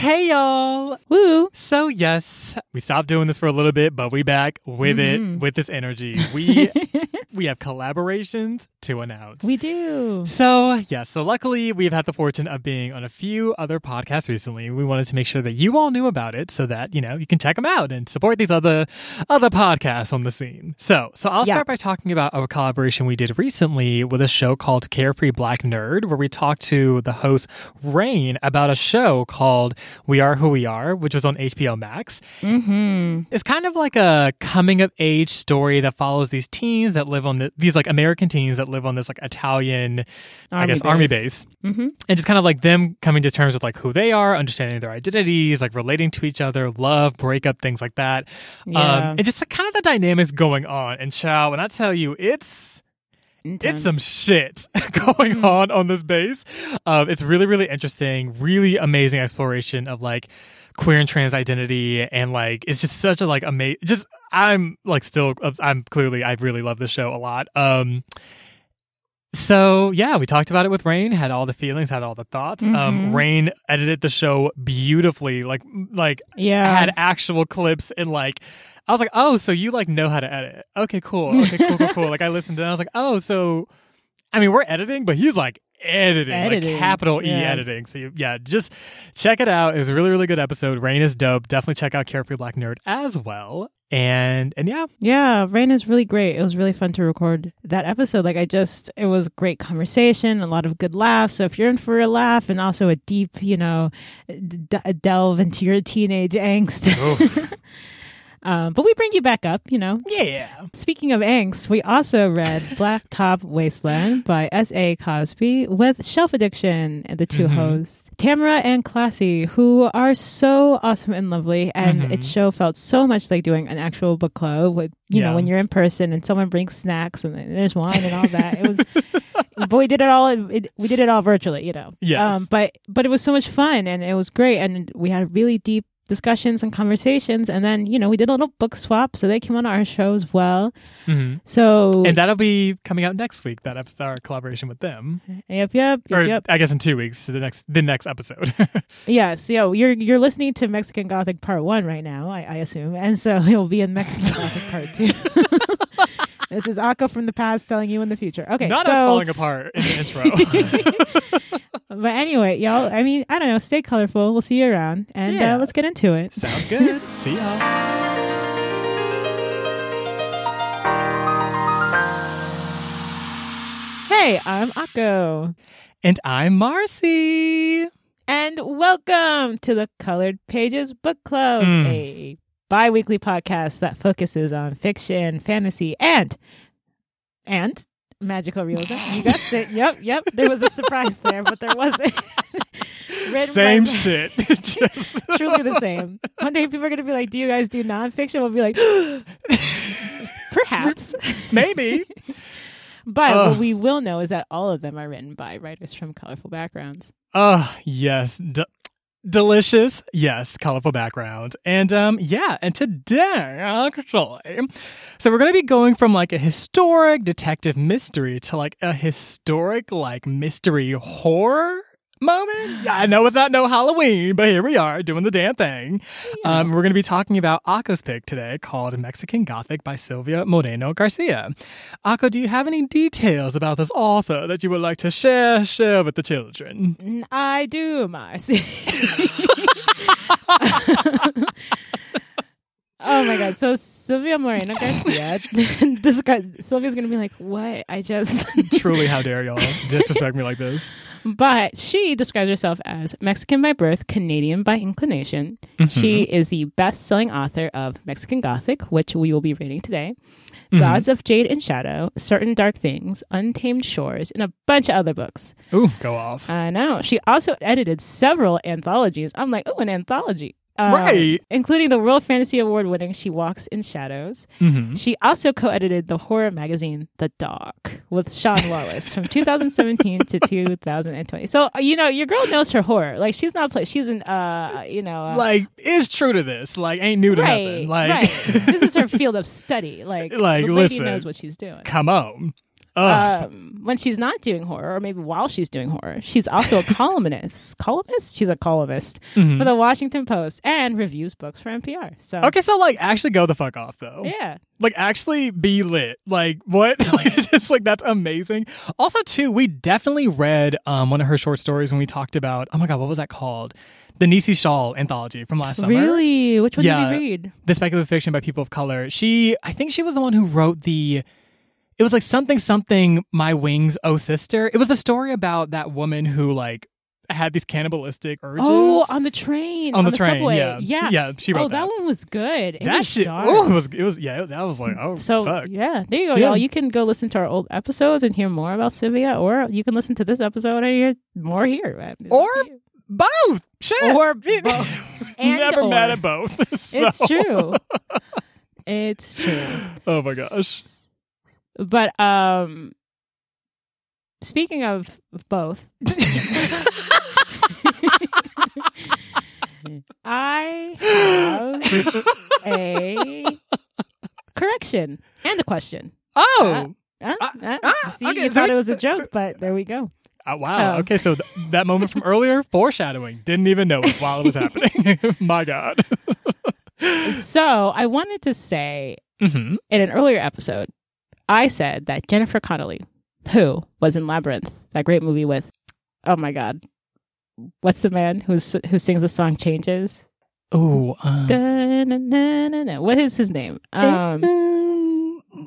Hey y'all! Woo! So yes, we stopped doing this for a little bit, but we back with Mhm. it with this energy. We we have collaborations to announce. We do. so yes, so luckily we've had the fortune of being on a few other podcasts recently. We wanted to make sure that you all knew about it, so that you know you can check them out and support these other other podcasts on the scene. So so I'll Yeah. start by talking about our collaboration we did recently with a show called Carefree Black Nerd, where we talked to the host Rain about a show called We Are Who We Are, which was on HBO Max. Mm-hmm. It's kind of like a coming of age story that follows these teens that live on the, these like American teens that live on this like Italian, I Army guess, army base. base. Mm-hmm. And just kind of like them coming to terms with like who they are, understanding their identities, like relating to each other, love, breakup, things like that. Yeah. Um, and just like, kind of the dynamics going on. And Chow, when I tell you, it's it's some shit going on on this base. Um, it's really, really interesting, really amazing exploration of like queer and trans identity, and like it's just such a like amazing. Just I'm like still, I'm clearly I really love the show a lot. Um, so yeah, we talked about it with Rain, had all the feelings, had all the thoughts. Um, Mhm. Rain edited the show beautifully, like like yeah. had actual clips and like I was like, oh, so you like know how to edit? Okay, cool. Okay, cool, cool, cool. Like I listened to it, I was like, oh, so I mean, we're editing, but he's like editing, Editing, like capital E yeah. editing. So you, yeah, just check it out. It was a really, really good episode. Rain is dope. Definitely check out Carefree Black Nerd as well. And and yeah, Yeah, Rain is really great. It was really fun to record that episode. Like I just, it was great conversation, a lot of good laughs. So if you're in for a laugh and also a deep, you know, d- delve into your teenage angst. um, but we bring you back up, you know. yeah. Speaking of angst, we also read Black Top Wasteland by S.A. Cosby with Shelf Addiction and the 2 Mhm. hosts, Tamara and Classy, who are so awesome and lovely. And Mhm. its show felt so much like doing an actual book club with, you Yeah. know, when you're in person and someone brings snacks and there's wine and all that. It was, but we did it all, it, we did it all virtually, you know. Um, but, but it was so much fun and it was great. And we had a really deep discussions and conversations. And then, you know, we did a little book swap. So they came on our show as well. hmm So And that'll be coming out next week. That episode, our collaboration with them, yep, yep, or yep, yep. I guess in two weeks, the next the next episode. Yes, yo, you're you're listening to Mexican Gothic Part One right now, I, I assume, and so it'll be in Mexican Gothic Part Two. this is Akko from the past telling you in the future. Okay, Not so us falling apart in the intro. But anyway, y'all, I mean, I don't know, stay colorful. We'll see you around, and Yeah. uh, let's get into it. Sounds good. See y'all. Hey, I'm Akko, And I'm Marcy. and welcome to the Colored Pages Book Club, Mm. a bi-weekly podcast that focuses on fiction, fantasy, and and magical realism. You got it. Yep, yep. There was a surprise there, but there wasn't. Same shit. Just Truly the same. One day people are gonna be like, "Do you guys do nonfiction?" We'll be like, "Perhaps." maybe. But Ugh. what we will know is that all of them are written by writers from colorful backgrounds. Oh, yes. D- delicious. Yes. Colorful background. And um, yeah. And today, actually, so we're to be going from like a historic detective mystery to like a historic like mystery horror moment. Yeah, I know it's not no Halloween, but here we are doing the damn thing. Um, we're going to be talking about Akko's pick today called Mexican Gothic by Silvia Moreno Garcia. Akko, do you have any details about this author that you would like to share share with the children? Mm, I do, Marcy. oh my god! So Silvia Moreno Garcia describes Silvia's gonna be like, "What? I just." Truly, how dare y'all disrespect me like this? but she describes herself as Mexican by birth, Canadian by inclination. Mm-hmm. She is the best-selling author of Mexican Gothic, which we will be reading today. Mm-hmm. Gods of Jade and Shadow, Certain Dark Things, Untamed Shores, and a bunch of other books. Ooh, go off. I know. She also edited several anthologies. I'm like, oh, an anthology. Um, Right. Including the World Fantasy Award winning She Walks in Shadows. hmm She also co edited the horror magazine The Dark with Sean Wallace from 2017 to 2020. So, uh, you know, your girl knows her horror. Like, she's not play. She's an, uh, you know, uh, Like, is true to this. Like, ain't new to right. nothing. Like, right. this is her field of study. Like, Like, the lady listen. knows what she's doing. come on. Um, when she's not doing horror, or maybe while she's doing horror, she's also a columnist. columnist? She's a columnist Mhm. for the Washington Post and reviews books for NPR. So Okay, so like actually go the fuck off though. yeah, Like actually be lit. Like what? like, it's just like that's amazing. Also, too, we definitely read um one of her short stories when we talked about oh my god, what was that called? The Nisi Shawl anthology from last summer. really. Which one Yeah. did you read? The speculative fiction by people of color. She I think she was the one who wrote the it was like something something my wings oh sister. It was the story about that woman who like had these cannibalistic urges. Oh, on the train. on the train. subway. Yeah. yeah, Yeah, she wrote oh, that. one was good. It that was shit. dark. Oh, it was it was yeah, that was like oh So fuck. yeah, there you go, Yeah. y'all. You can go listen to our old episodes and hear more about Silvia, or you can listen to this episode and hear more here. Or. Both. Shit. Or both. And Never or. mad at both. it's true. It's true. Oh my gosh. But um, speaking of both, I have a correction and a question. Oh. Huh? Ah, Huh? ah, See, okay, you so thought it was a so- joke, but there we go. Uh, wow. Oh. Okay, so th- that moment from earlier, foreshadowing. Didn't even know it while it was happening. my God. So I wanted to say hmm in an earlier episode, I said that Jennifer Connelly, who was in Labyrinth, that great movie with, oh my God, what's the man who's who sings the song Changes? Oh. Um. What is his name? Um,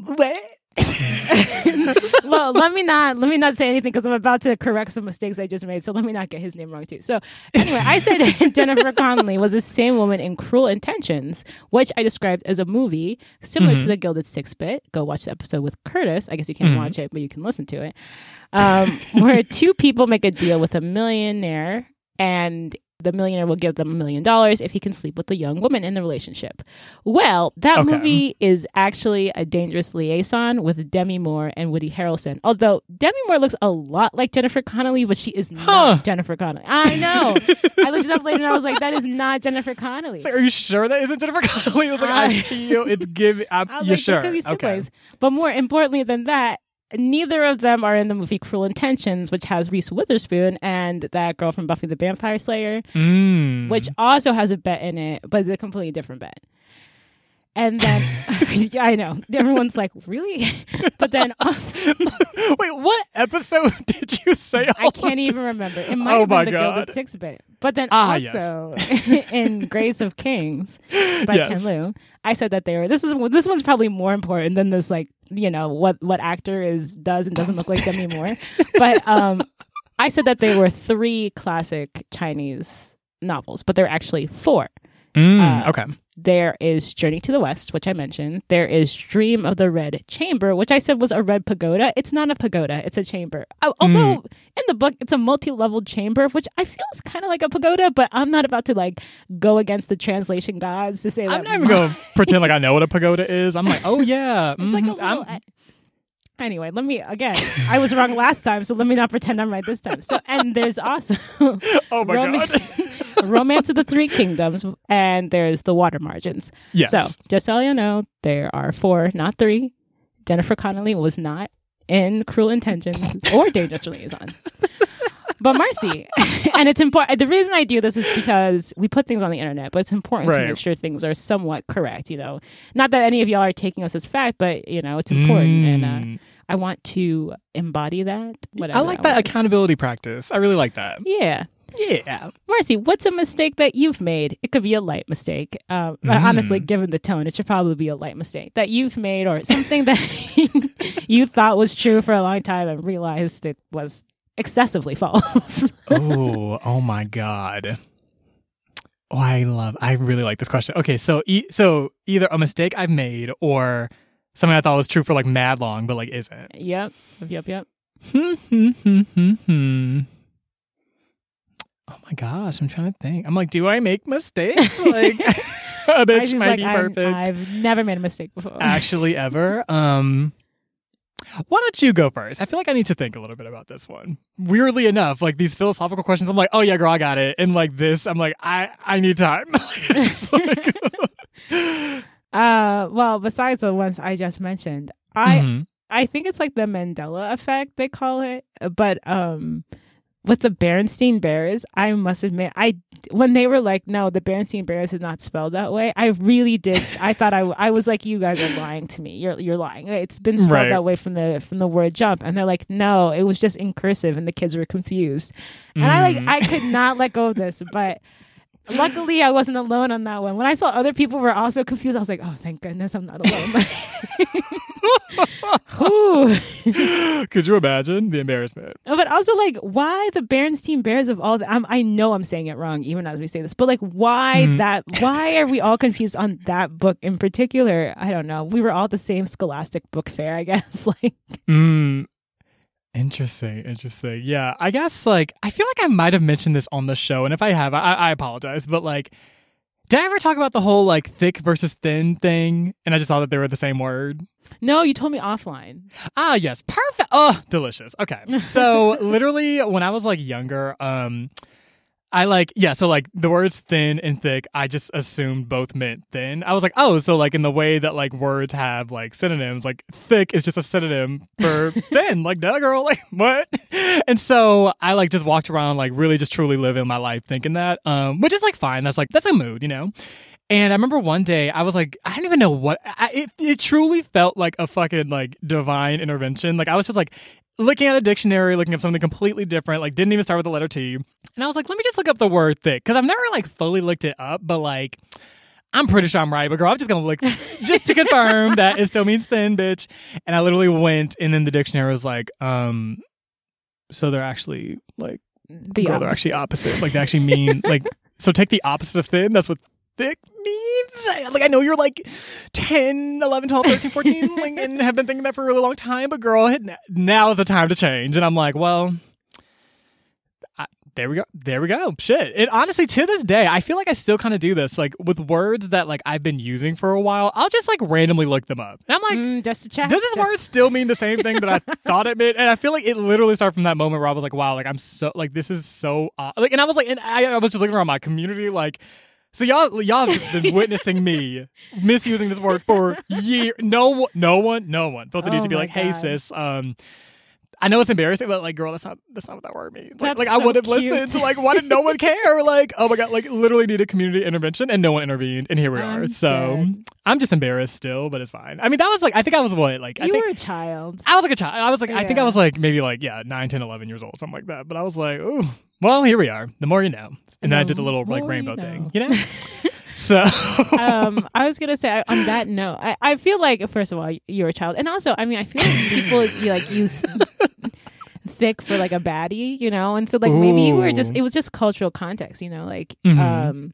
what? well, let me not let me not say anything because I'm about to correct some mistakes I just made. So let me not get his name wrong too. So anyway, I said Jennifer Connelly was the same woman in Cruel Intentions, which I described as a movie similar to Mhm. the Gilded Six Bit. Go watch the episode with Curtis. I guess you can't Mhm. watch it, but you can listen to it. Um, where two people make a deal with a millionaire and the millionaire will give them a million dollars if he can sleep with the young woman in the relationship. Well, that Okay. movie is actually a dangerous liaison with Demi Moore and Woody Harrelson. Although Demi Moore looks a lot like Jennifer Connelly, but she is Huh. not Jennifer Connelly. I know. I looked it up later and I was like, that is not Jennifer Connelly. Like, are you sure that isn't Jennifer Connelly? I was like, I I- feel it's giving. I'm, I was you're like, sure? there could be okay. But more importantly than that, neither of them are in the movie Cruel Intentions, which has Reese Witherspoon and that girl from Buffy the Vampire Slayer, Mm. which also has a bet in it, but it's a completely different bet. And then, yeah, I know. Everyone's like, really? but then also, Wait, what episode did you say? I can't even remember. It might Oh have been the God. Gilded Six bit. But then Ah, yes. also in Grace of Kings by Yes. Ken Liu, I said that they were. This is this one's probably more important than this. Like you know what what actor is does and doesn't look like Demi Moore. but um, I said that they were three classic Chinese novels, but they're actually four. Mm, Uh, okay. There is Journey to the West, which I mentioned. There is Dream of the Red Chamber, which I said was a red pagoda. It's not a pagoda, it's a chamber. Al- Although in the book, it's a multi leveled chamber, which I feel is kind of like a pagoda, but I'm not about to like go against the translation gods to say that. I'm not even going to pretend like I know what a pagoda is. I'm like, oh, yeah. It's like a mhm, I'm- little. Anyway, let me again. I was wrong last time, so let me not pretend I'm right this time. So, and there's also oh, my Roman- God. Romance of the Three Kingdoms, and there's the Water Margins. yes. So, just so you know, there are four, not three. Jennifer Connelly was not in Cruel Intentions or Dangerous Liaison. But Marcy, and it's important. The reason I do this is because we put things on the internet, but it's important to make sure things are somewhat correct. You know, not that any of y'all are taking us as fact, but you know, it's important, and uh, Mm. I want to embody that. Whatever I like that want. accountability practice. I really like that. Yeah, Yeah. Marcy, what's a mistake that you've made? It could be a light mistake. Um, Mm. Honestly, given the tone, it should probably be a light mistake that you've made or something that you thought was true for a long time and realized it was excessively false. oh, oh my god. Oh, I love. I really like this question. Okay, so e- so either a mistake I've made or something I thought was true for like mad long, but like isn't. yep, yep, yep. Hmm, hmm, hmm, hmm, hmm. Oh my gosh, I'm trying to think. I'm like, do I make mistakes? Like, a bitch might like, be perfect. I've never made a mistake before. Actually, ever. Um, why don't you go first? I feel like I need to think a little bit about this one. Weirdly enough, like these philosophical questions, I'm like, oh yeah, girl, I got it. And like this, I'm like, I I need time. Like, uh, well, besides the ones I just mentioned, I Mhm. I think it's like the Mandela effect they call it, but um with the Berenstein Bears, I must admit, I when they were like, no, the Berenstein Bears is not spelled that way. I really did. I thought I, I was like, you guys are lying to me. You're you're lying. It's been spelled Right. that way from the from the word jump, and they're like, no, it was just in cursive, and the kids were confused. And I like Mhm. I could not let go of this, but. Luckily, I wasn't alone on that one. When I saw other people were also confused, I was like, "Oh, thank goodness, I'm not alone." Could you imagine the embarrassment? Oh, But also, like, why the Berenstein Bears of all the? I'm, I know I'm saying it wrong, even as we say this. But like, why Mhm. that? Why are we all confused on that book in particular? I don't know. We were all at the same Scholastic book fair, I guess. like, Mm. Interesting, interesting. Yeah, I guess like I feel like I might have mentioned this on the show, and if I have, I, I apologize. But like, did I ever talk about the whole like thick versus thin thing? And I just thought that they were the same word. no, you told me offline. Ah, yes, perfect. Oh, delicious. Okay, so literally when I was like younger, um, I like yeah. So like the words thin and thick, I just assumed both meant thin. I was like, oh, so like in the way that like words have like synonyms, like thick is just a synonym for thin. Like, duh, girl, like what? And so I like just walked around like really just truly living my life thinking that, um, which is like fine. That's like that's a mood, you know. And I remember one day I was like, I don't even know what I, it. It truly felt like a fucking like divine intervention. Like I was just like looking at a dictionary, looking up something completely different. Like didn't even start with the letter T. And I was like, let me just look up the word thick because I've never like fully looked it up, but like. I'm pretty sure I'm right, but girl, I'm just gonna look just to confirm that it still means thin, bitch. And I literally went, and then the dictionary was like, um, so they're actually like The girl, they're actually opposite. Like they actually mean like so take the opposite of thin. That's what thick means. Like I know you're like 10, 11, 12, 13, 14 like, and have been thinking that for a really long time, but girl, now is the time to change. And I'm like, well, I, there we go. There we go. Shit. And honestly, to this day, I feel like I still kind of do this. Like with words that like I've been using for a while, I'll just like randomly look them up. And I'm like, Mm, just to check. does this just- word still mean the same thing that I thought it meant? And I feel like it literally started from that moment where I was like, wow, like I'm so like this is so odd. like, and I was like, and I, I was just looking around my community, like, so y'all y'all have been witnessing me misusing this word for years. No one, no one, no one felt the need Oh to be my like, hey God. sis, um. I know it's embarrassing, but like, girl, that's not that's not what that word means. Like, like I would have cute. listened. So like, why did no one care? Like, oh my god, like literally needed community intervention, and no one intervened, and here we are. I'm So dead. I'm just embarrassed still, but it's fine. I mean, that was like, I think I was what, like, I You think were a child. I was like a child. I was like, I think I was like maybe like, yeah, 9, 10, 11 years old, something like that. But I was like, oh, well, here we are. The more you know. And then I did the little like rainbow you thing, you know? so, um, I was gonna say on that note, I, I feel like first of all you're a child, and also I mean I feel like people you like use thick for like a baddie, you know, and so like maybe you were just it was just cultural context, you know, like Mhm. um,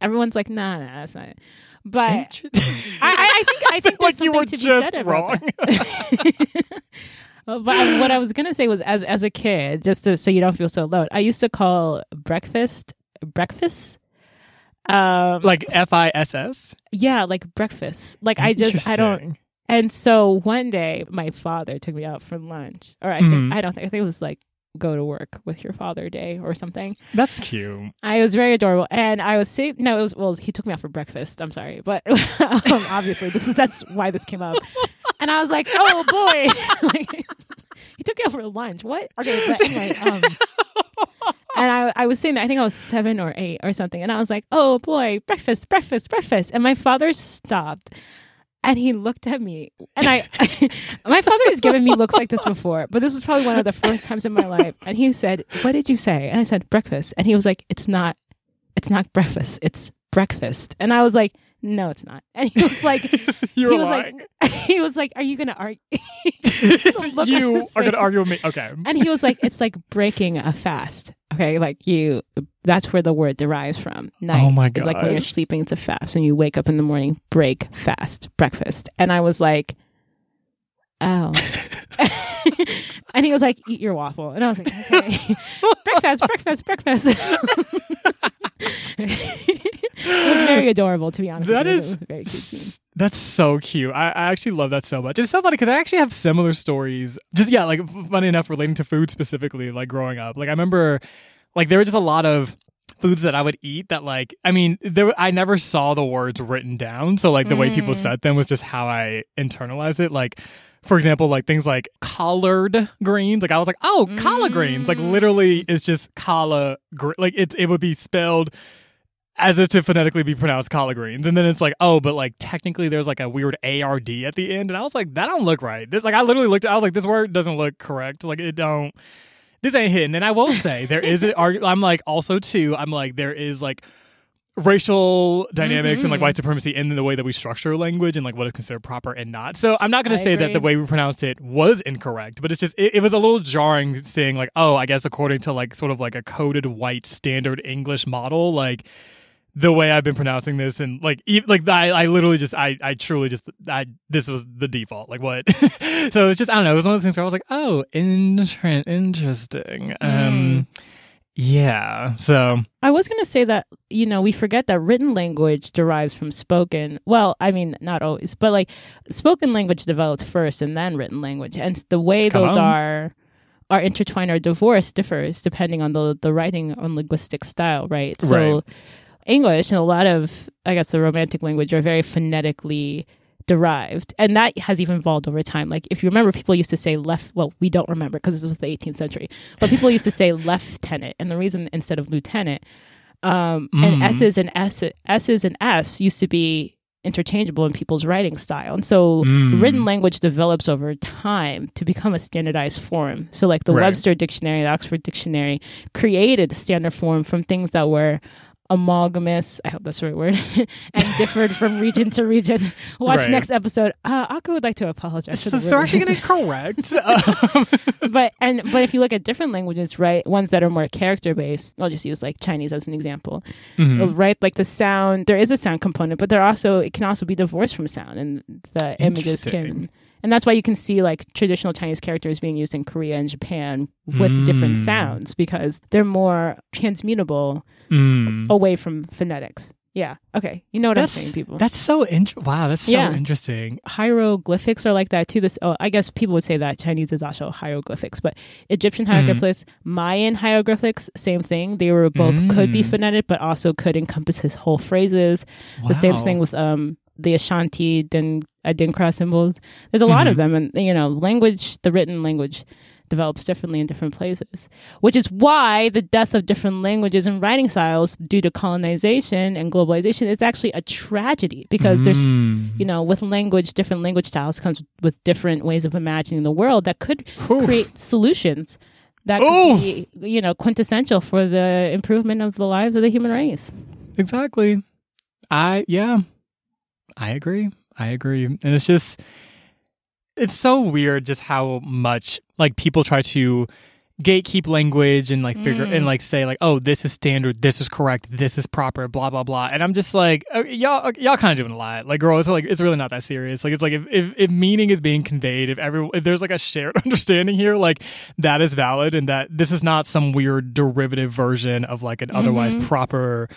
everyone's like nah, nah, that's not it, but. I, I, think I think there's like you something were to be said about that. But what I was gonna say was, as as a kid, just to, so you don't feel so alone, I used to call breakfast breakfast. Um, like F I S S. yeah, like breakfast. Like I just I don't. And so one day, my father took me out for lunch, or I think Mhm. I don't think I think it was like go to work with your father day or something. That's cute. I was very adorable, and I was sitting. No, it was well. He took me out for breakfast. I'm sorry, but um, obviously this is that's why this came up. And I was like, oh boy, like, he took out for lunch. What? Okay, but anyway, um, and I I was saying, I think I was seven or eight or something, and I was like, oh boy, breakfast, breakfast, breakfast. And my father stopped. And he looked at me, and I, my father has given me looks like this before, but this was probably one of the first times in my life. And he said, "What did you say?" And I said, "Breakfast." And he was like, "It's not, it's not breakfast. It's breakfast." And I was like, "No, it's not." And he was like, You're he was like, he was like, "Are you gonna argue?" you are going to argue with me. Okay. and he was like, "It's like breaking a fast." Okay, like you. That's where the word derives from. Oh Night Oh my is like when you're sleeping, it's a fast, and you wake up in the morning, break fast, breakfast. And I was like, "Oh." and he was like, "Eat your waffle," and I was like, "Okay, breakfast, breakfast, breakfast." it was very adorable, to be honest. That with you. It is very cute that's so cute. I, I actually love that so much. It's so funny because I actually have similar stories. Just yeah, like funny enough, relating to food specifically. Like growing up, like I remember, like there were just a lot of foods that I would eat that like I mean there I never saw the words written down. So like the way people Mm. said them was just how I internalized it. Like for example, like things like collard greens. Like I was like, oh, collard greens. Like literally, mm. it's just collard. Like it, it would be spelled as if to phonetically be pronounced collard greens. And then it's like, oh, but like technically there's like a weird ARD at the end. And I was like, that don't look right. This like I literally looked I was like, this word doesn't look correct. Like it don't this ain't hitting. And I will say there is an argument I'm like also too, I'm like, there is like racial dynamics and like Mhm. white supremacy in the way that we structure language and like what is considered proper and not. So I'm not going to say that the way we pronounced it was incorrect, but it's just it, it was a little jarring seeing like oh I guess according to like sort of like a coded white standard English model like the way I've been pronouncing this and like e- like I, I literally just I I truly just I this was the default like what so it's just I don't know it was one of those things where I was like oh inter- interesting um yeah so I was going to say that, you know, we forget that written language derives from spoken. Well, I mean, not always, but like spoken language developed first and then written language. And the way Come those on. are are intertwined or divorced differs depending on the the writing and linguistic style, right? So Right. English and a lot of I guess the romantic language are very phonetically derived and that has even evolved over time like if you remember people used to say left well we don't remember because this was the 18th century but people used to say lieutenant and the reason instead of lieutenant um, and Mm. s's and s s's and f's used to be interchangeable in people's writing style and so Mm. written language develops over time to become a standardized form so like the Right. webster dictionary the oxford dictionary created the standard form from things that were amalgamous i hope that's the right word and differed from region to region watch Right. next episode uh, Akko would like to apologize for so, the so we're actually going to correct um, but and but if you look at different languages right ones that are more character based i'll just use like chinese as an example mhm. right like the sound there is a sound component but there also it can also be divorced from sound and the images can. And that's why you can see like traditional chinese characters being used in korea and japan with different Mm. sounds because they're more transmutable Mm. away from phonetics yeah okay you know what i'm saying people that's so int- wow that's so Yeah. interesting hieroglyphics are like that too. This, oh, I guess people would say that Chinese is also hieroglyphics, but Egyptian Mm-hmm. hieroglyphics, Mayan hieroglyphics, same thing. They were both could be Mm. phonetic, but also could encompass his whole phrases. The same thing with um the Ashanti, then Adinkra symbols. There's a lot of them, and you know, language, the written language. Develops differently in different places, which is why the death of different languages and writing styles due to colonization and globalization is actually a tragedy because there's Mm. you know, with language, different language styles comes with different ways of imagining the world that could Whew. create solutions that could be, you know, quintessential for the improvement of the lives of the human race. Exactly. I yeah. I agree. I agree. And it's just it's so weird just how much like people try to gatekeep language and like figure Mm. and like say like oh this is standard this is correct this is proper blah blah blah and i'm just like uh, y'all uh, y'all kind of doing a lot like girl it's like it's really not that serious like it's like if, if, if meaning is being conveyed if every if there's like a shared understanding here like that is valid and that this is not some weird derivative version of like an otherwise Mhm. proper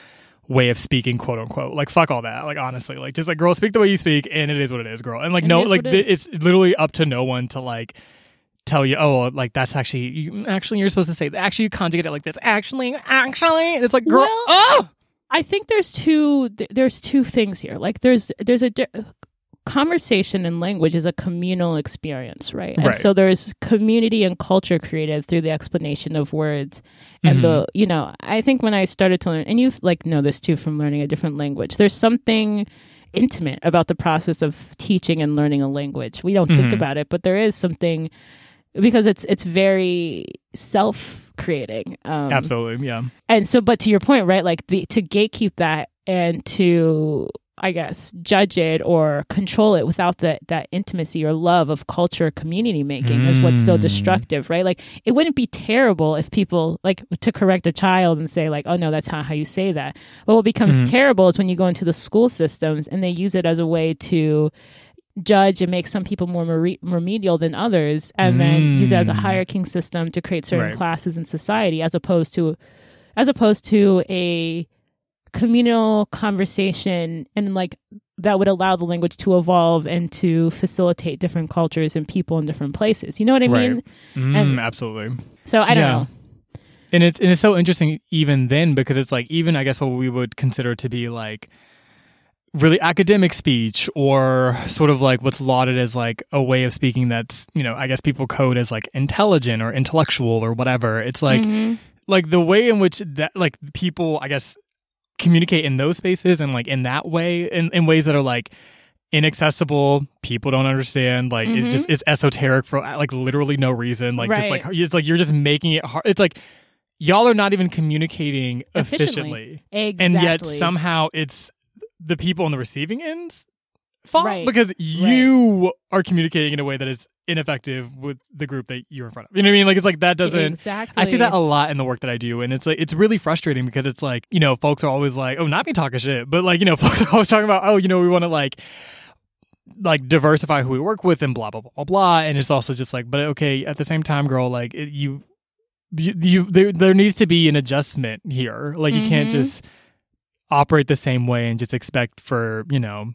way of speaking quote unquote. Like fuck all that. Like honestly like just like girl speak the way you speak and it is what it is girl. And like It no is like it th- it's literally up to no one to like tell you oh like that's actually you actually you're supposed to say actually you conjugate it like this. Actually actually. And it's like girl Well, oh! I think there's two th- there's two things here. Like there's there's a di- conversation and language is a communal experience, right? And Right. so there's community and culture created through the explanation of words. And the you know, I think when I started to learn and you like know this too from learning a different language. There's something intimate about the process of teaching and learning a language. We don't think Mhm. about it, but there is something because it's it's very self creating. Um, absolutely yeah and so but to your point right like the to gatekeep that and to i guess judge it or control it without that that intimacy or love of culture community making is what's so Mm. destructive right like it wouldn't be terrible if people like to correct a child and say like oh no that's not how you say that but what becomes Mhm. terrible is when you go into the school systems and they use it as a way to judge and make some people more mere- remedial than others and then use it as a Mm. hierarchy system to create certain Right. classes in society as opposed to as opposed to a communal conversation and like that would allow the language to evolve and to facilitate different cultures and people in different places you know what i Right. mean Mm, And- absolutely so i don't Yeah. know and it's and it's so interesting even then because it's like even I guess what we would consider to be like really academic speech or sort of like what's lauded as like a way of speaking that's you know i guess people code as like intelligent or intellectual or whatever it's like Mhm. like the way in which that like people i guess communicate in those spaces and like in that way in, in ways that are like inaccessible people don't understand like it just mm-hmm. is esoteric for like literally no reason like just like it's like you're just making it hard it's like y'all are not even communicating Efficiently. efficiently Exactly. and yet somehow it's the people on the receiving ends fault Right. because you are communicating in a way that is ineffective with the group that you're in front of. You know what I mean? Like it's like that doesn't. exactly. I see that a lot in the work that I do, and it's like it's really frustrating because it's like you know folks are always like, oh, not me talking shit, but like you know folks are always talking about, oh, you know, we want to like like diversify who we work with and blah blah blah blah and it's also just like, but okay, at the same time, girl, like it, you. You, you there there needs to be an adjustment here. Like you can't Mhm. just operate the same way and just expect for you know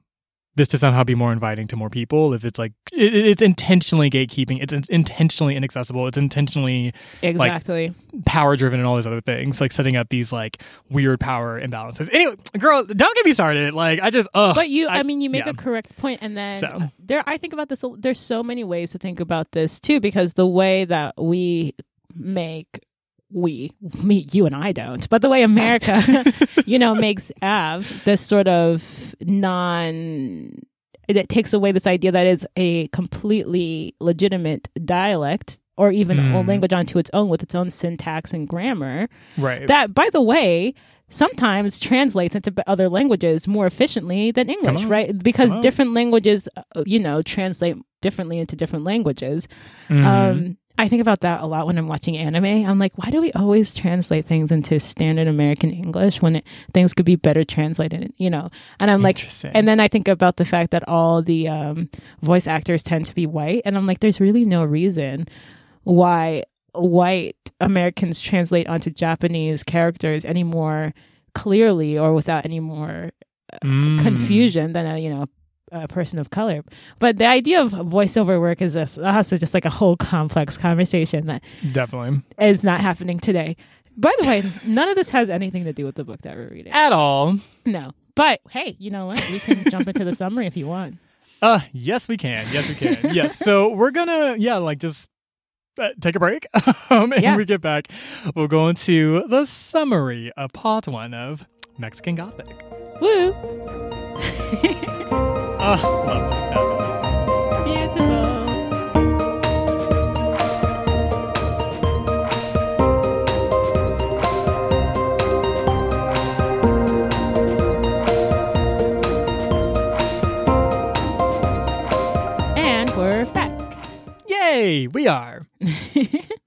this to somehow be more inviting to more people if it's like it, it's intentionally gatekeeping it's, it's intentionally inaccessible it's intentionally exactly. power driven and all these other things like setting up these like weird power imbalances anyway girl don't get me started like i just ugh, but you, I, mean, you make yeah. a correct point, and then So. there. I think about this. There's so many ways to think about this too, because the way that we make we me you and I don't, but the way America, you know, makes Av this sort of non. It takes away this idea that it's a completely legitimate dialect or even a Mm. language onto its own with its own syntax and grammar right that by the way sometimes translates into other languages more efficiently than english right because different languages uh, you know translate differently into different languages Mhm. um i think about that a lot when i'm watching anime. I'm like why do we always translate things into standard american english when it, things could be better translated you know? And i'm like and then i think about the fact that all the um voice actors tend to be white and i'm like there's really no reason why white Americans translate onto Japanese characters any more clearly or without any more Mm. confusion than a you know a person of color. But the idea of voiceover work is this, also just like a whole complex conversation that definitely is not happening today. By the way, none of this has anything to do with the book that we're reading. at all No. But hey, you know what? We can jump into the summary if you want. uh yes we can yes we can yes so we're gonna yeah like just uh, take a break um, and Yeah. we get back we'll go into the summary a part one of mexican gothic Woo! Oh, lovely. Fabulous. Beautiful. And we're back. Yay, we are.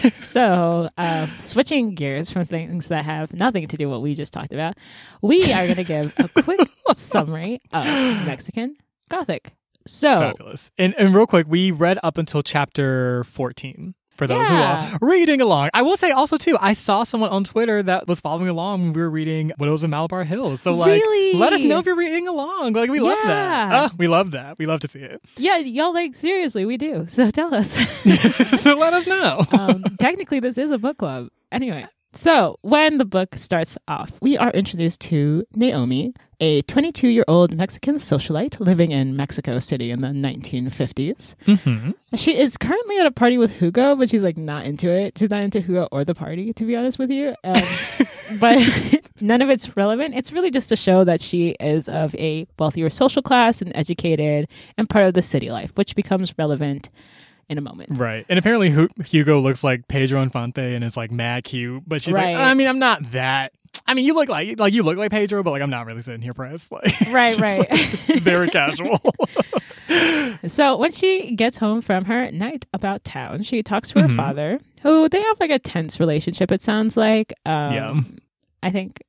so, um, switching gears from things that have nothing to do with what we just talked about, we are going to give a quick summary of Mexican Gothic. So, Fabulous. And, and real quick, we read up until chapter 14 for those Yeah. who are reading along. I will say also, too, I saw someone on Twitter that was following along when we were reading Widows of Malabar Hills. So, like, Really? let us know if you're reading along. Like, we love that. Yeah. Ah, we love that. We love to see it. yeah, y'all like seriously, we do. So tell us. so, let us know. um, technically, this is a book club. Anyway, so when the book starts off, we are introduced to Naomi, a 22 year old Mexican socialite living in Mexico City in the 1950s. hmm She is currently at a party with Hugo, but she's like not into it. She's not into Hugo or the party, to be honest with you. Um, but none of it's relevant. It's really just to show that she is of a wealthier social class and educated and part of the city life, which becomes relevant in a moment. Right. And apparently, Hugo looks like Pedro Infante and is like mad cute. But she's Right. like, I mean, I'm not that. I mean, you look like like you look like Pedro, but like I'm not really sitting here pressed. Like, Right, right. like, very casual. So when she gets home from her night about town, she talks to her Mhm. father, who they have like a tense relationship. It sounds like. Um, Yeah. I think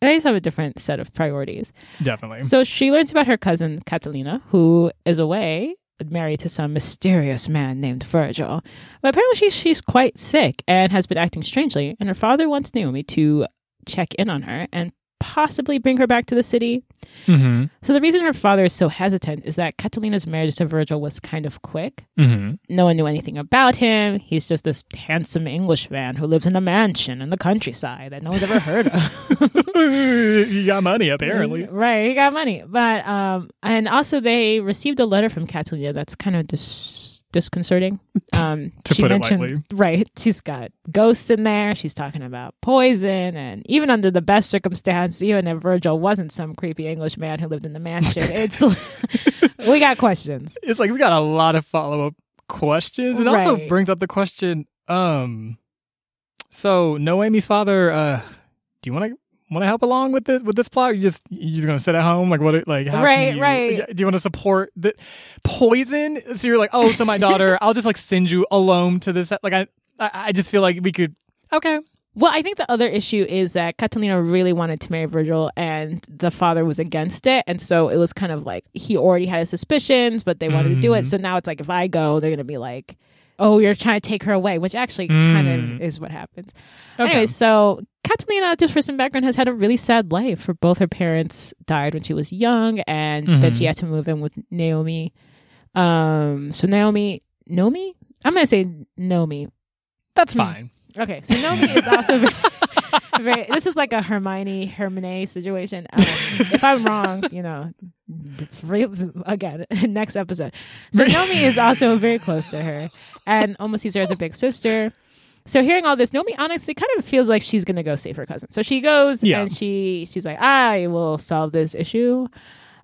they just have a different set of priorities. Definitely. So she learns about her cousin Catalina, who is away, married to some mysterious man named Virgil. But apparently she's she's quite sick and has been acting strangely. And her father wants Naomi to check in on her and possibly bring her back to the city. Mm-hmm. So the reason her father is so hesitant is that Catalina's marriage to Virgil was kind of quick. Mm-hmm. No one knew anything about him. He's just this handsome Englishman who lives in a mansion in the countryside that no one's ever heard of. you got money, apparently. right, he got money. But um and also they received a letter from Catalina that's kind of dis- disconcerting. Um To she put it mentioned lightly. right, she's got ghosts in there. She's talking about poison and even under the best circumstance, even if Virgil wasn't some creepy English man who lived in the mansion, it's we got questions. It's like we got a lot of follow up questions. It also brings up the question, um so Noemi's father, uh do you wanna wanna help along with this with this plot? You just you just gonna sit at home? Like what like how Right, you- right. Do you want to support the poison? So you're like, oh, so my daughter, I'll just like send you alone to this like I I, I just feel like we could okay. Well, I think the other issue is that Catalina really wanted to marry Virgil and the father was against it. And so it was kind of like he already had his suspicions, but they wanted to do it. Mm. So now it's like if I go, they're going to be like, oh, you're trying to take her away, which actually kind of Mm. is what happens. Okay. Anyway, so Catalina, just for some background, has had a really sad life. For both her parents died when she was young, and then Mhm. she had to move in with Naomi. Um, so Naomi, Naomi, I'm gonna say Naomi. That's Hmm. fine. Okay, so Naomi is also very. This is like a Hermione Hermione situation. Um, if I'm wrong, you know, again, next episode. So Naomi is also very close to her, and almost sees her as a big sister. So hearing all this, Naomi honestly kind of feels like she's gonna go save her cousin. So she goes Yeah. and she she's like, I will solve this issue.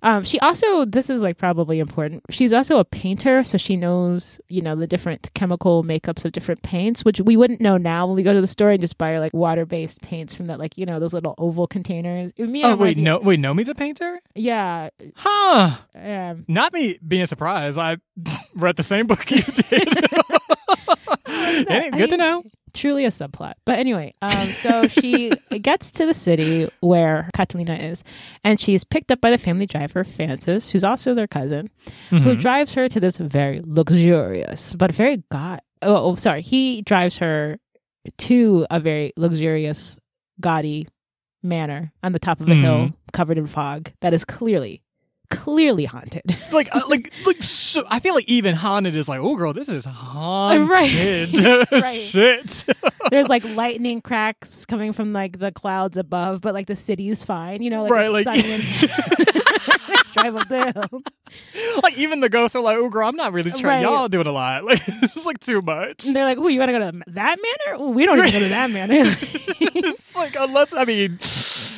Um, she also this is like probably important. She's also a painter, so she knows you know the different chemical makeups of different paints, which we wouldn't know now when we go to the store and just buy like water based paints from that like you know those little oval containers. Me, Oh wait, no wait, Nomi's a painter? yeah, Huh. um, Not me being surprised. I read the same book you did. I Good to know. Truly a subplot. But anyway, um, so she gets to the city where Catalina is, and she's picked up by the family driver, Francis, who's also their cousin, who Mhm. drives her to this very luxurious, but very god. Oh, oh, sorry. He drives her to a very luxurious, gaudy manor on the top of a Mhm. hill covered in fog that is clearly, clearly haunted. like, uh, like, like. So, I feel like even haunted is like, oh, girl, this is haunted. Right. Shit. There's like lightning cracks coming from like the clouds above, but like the city's fine, you know, like Right, like- sunny and drive up the hill. like even the ghosts are like, oh, girl, I'm not really trying. Right. Y'all doing a lot. Like this is like too much. And they're like, "Oh, you want to go to that manor? Ooh, we don't even go to that manor." it's like unless I mean,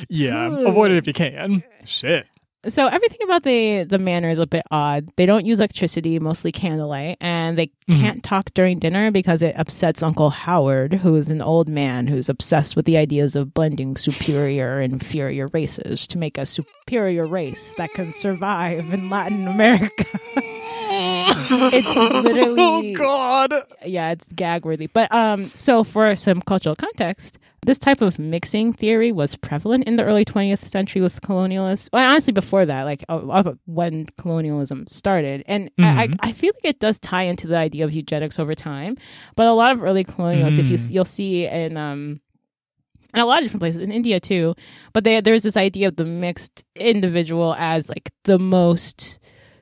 yeah, Ooh. avoid it if you can. Shit. So everything about the the manor is a bit odd. They don't use electricity, mostly candlelight, and they Mhm. can't talk during dinner because it upsets Uncle Howard, who is an old man who's obsessed with the ideas of blending superior and inferior races to make a superior race that can survive in Latin America. It's literally- oh god. yeah, it's gag worthy. But um, so for some cultural context, this type of mixing theory was prevalent in the early 20th century with colonialists. Well, honestly, before that, like uh, when colonialism started, and I, Mhm. I I feel like it does tie into the idea of eugenics over time. But a lot of early colonialists, if you Mm. you'll see in um. And a lot of different places in India too, but they, there's this idea of the mixed individual as like the most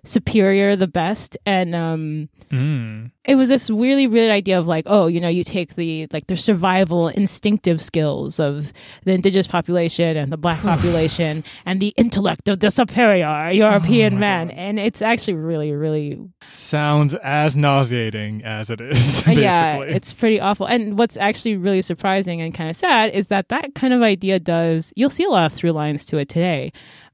superior, the best, and um, Mm. it was this really weird idea of like oh you know you take the like the survival instinctive skills of the indigenous population and the black population and the intellect of the superior european Oh man God. and it's actually really really Sounds as nauseating as it is. Uh, yeah it's pretty awful and what's actually really surprising and kind of sad is that that kind of idea does you'll see a lot of through lines to it today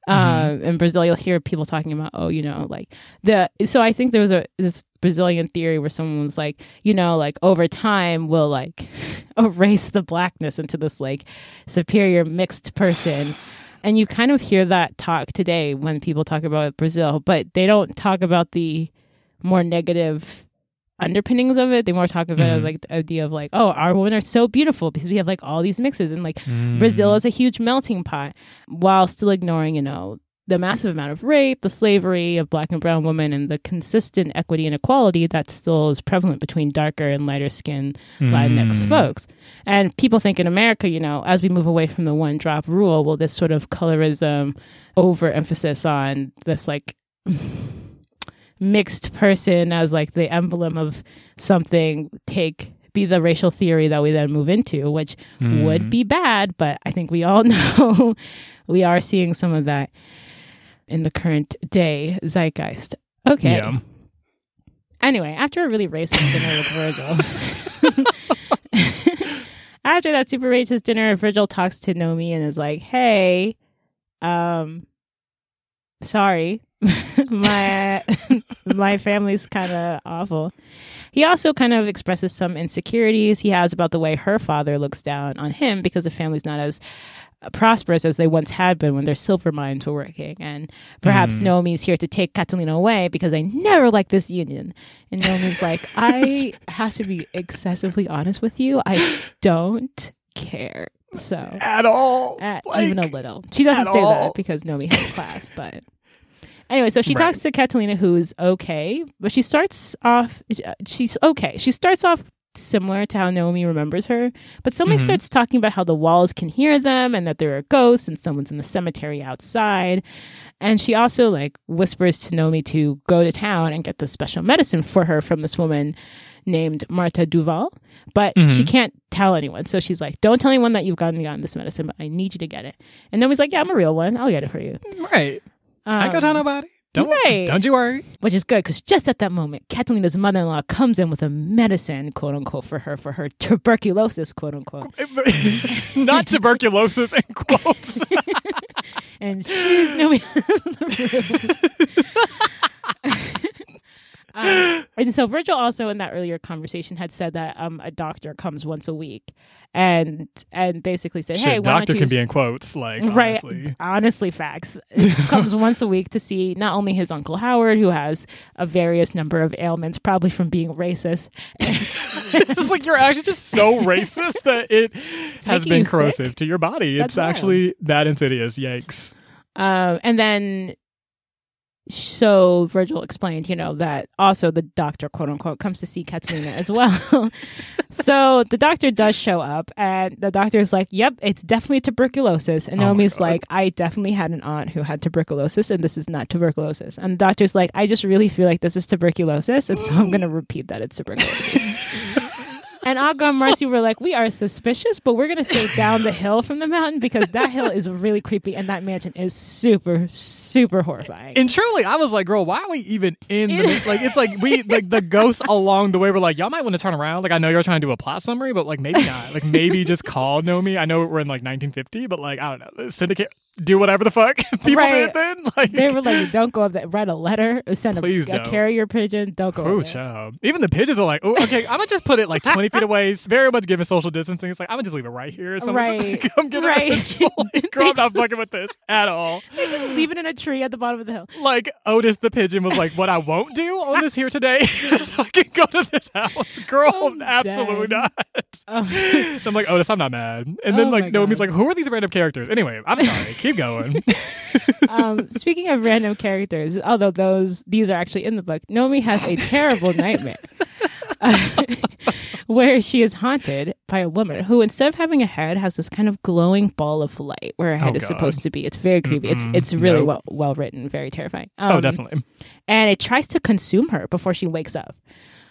uh, in Brazil, you'll hear people talking about, oh, you know, like the. So I think there was a this Brazilian theory where someone was like, you know, like over time we'll like erase the blackness into this like superior mixed person. And you kind of hear that talk today when people talk about Brazil, but they don't talk about the more negative underpinnings of it. They more talk about Mhm. like the idea of like, oh, our women are so beautiful because we have like all these mixes and like Mm. Brazil is a huge melting pot while still ignoring, you know, the massive amount of rape, the slavery of black and brown women, and the consistent equity and equality that still is prevalent between darker and lighter skinned Latinx Mm. folks. And people think in America, you know, as we move away from the one drop rule, will this sort of colorism overemphasis on this like mixed person as like the emblem of something take be the racial theory that we then move into, which Mm. would be bad, but I think we all know we are seeing some of that in the current day zeitgeist. Okay. Yeah. Anyway, after a really racist dinner with Virgil, after that super racist dinner, Virgil talks to Nomi and is like, "Hey, um, sorry, my my family's kind of awful." He also kind of expresses some insecurities he has about the way her father looks down on him because the family's not as prosperous as they once had been when their silver mines were working. And perhaps Mm. Naomi's here to take Catalina away because I never liked this union. And Naomi's like, I have to be excessively honest with you. I don't care. So, At all. uh, Like, even a little. She doesn't say all. that because Naomi has class, but. Anyway, so she Right. talks to Catalina, who's okay, but she starts off. She's okay. She starts off similar to how Naomi remembers her, but suddenly Mhm. starts talking about how the walls can hear them and that there are ghosts and someone's in the cemetery outside. And she also like whispers to Naomi to go to town and get the special medicine for her from this woman named Marta Duval, but Mhm. she can't tell anyone. So she's like, "Don't tell anyone that you've gotten gotten this medicine, but I need you to get it." And Naomi's like, "Yeah, I'm a real one. I'll get it for you." Right. I go tell Um, nobody. Don't right. don't you worry. which is good because just at that moment, Catalina's mother-in-law comes in with a medicine, quote unquote, for her for her tuberculosis, quote unquote, Not tuberculosis in quotes. and she's no. Um, and so Virgil also in that earlier conversation had said that um, a doctor comes once a week and and basically said, Shit, "Hey, doctor can be in quotes. Like right honestly. honestly facts comes once a week to see not only his uncle howard who has a various number of ailments probably from being racist it's like you're actually just so racist that it has been you sick? corrosive to your body. That's it's wild. actually that insidious. Yikes. Um, and then, so Virgil explained, you know, that also the doctor, quote unquote, comes to see Catalina as well. so the doctor does show up, and the doctor is like, "Yep, it's definitely tuberculosis." And Oh Naomi's like, "I definitely had an aunt who had tuberculosis, and this is not tuberculosis." And the doctor's like, "I just really feel like this is tuberculosis, and so I'm going to repeat that it's tuberculosis." And Akko and Marcy were like, we are suspicious, but we're gonna stay down the hill from the mountain because that hill is really creepy and that mansion is super, super horrifying. And truly, I was like, girl, why are we even in the like? It's like we like the ghosts along the way were like, y'all might want to turn around. Like, I know you're trying to do a plot summary, but like maybe not. Like maybe just call Nomi. I know we're in like 1950, but like I don't know, syndicate, do whatever the fuck people Right. did then. Like they were like, don't go up there, write a letter, send a, a carrier pigeon, don't go Oh, child. Even the pigeons are like, oh, okay, I'm gonna just put it like 20 feet away. Very much given social distancing. It's like, I'm gonna just leave it right here. Someone Right. just come get Right. it. Girl, I'm not fucking with this at all. Leave it in a tree at the bottom of the hill. Like, Otis the pigeon was like, what I won't do on this here today is fucking go to this house. Girl, I'm absolutely not. Um, I'm like, Otis, I'm not mad. And then Oh like Naomi's God. like, who are these random characters? Anyway, I'm sorry. Keep going. um, speaking of random characters, although those these are actually in the book, Nomi has a terrible nightmare. uh, where she is haunted by a woman who, instead of having a head, has this kind of glowing ball of light where her head Oh, is God. supposed to be. It's very creepy. Mm-mm. It's it's really Nope. well well written, very terrifying. oh, Um, definitely. and it tries to consume her before she wakes up.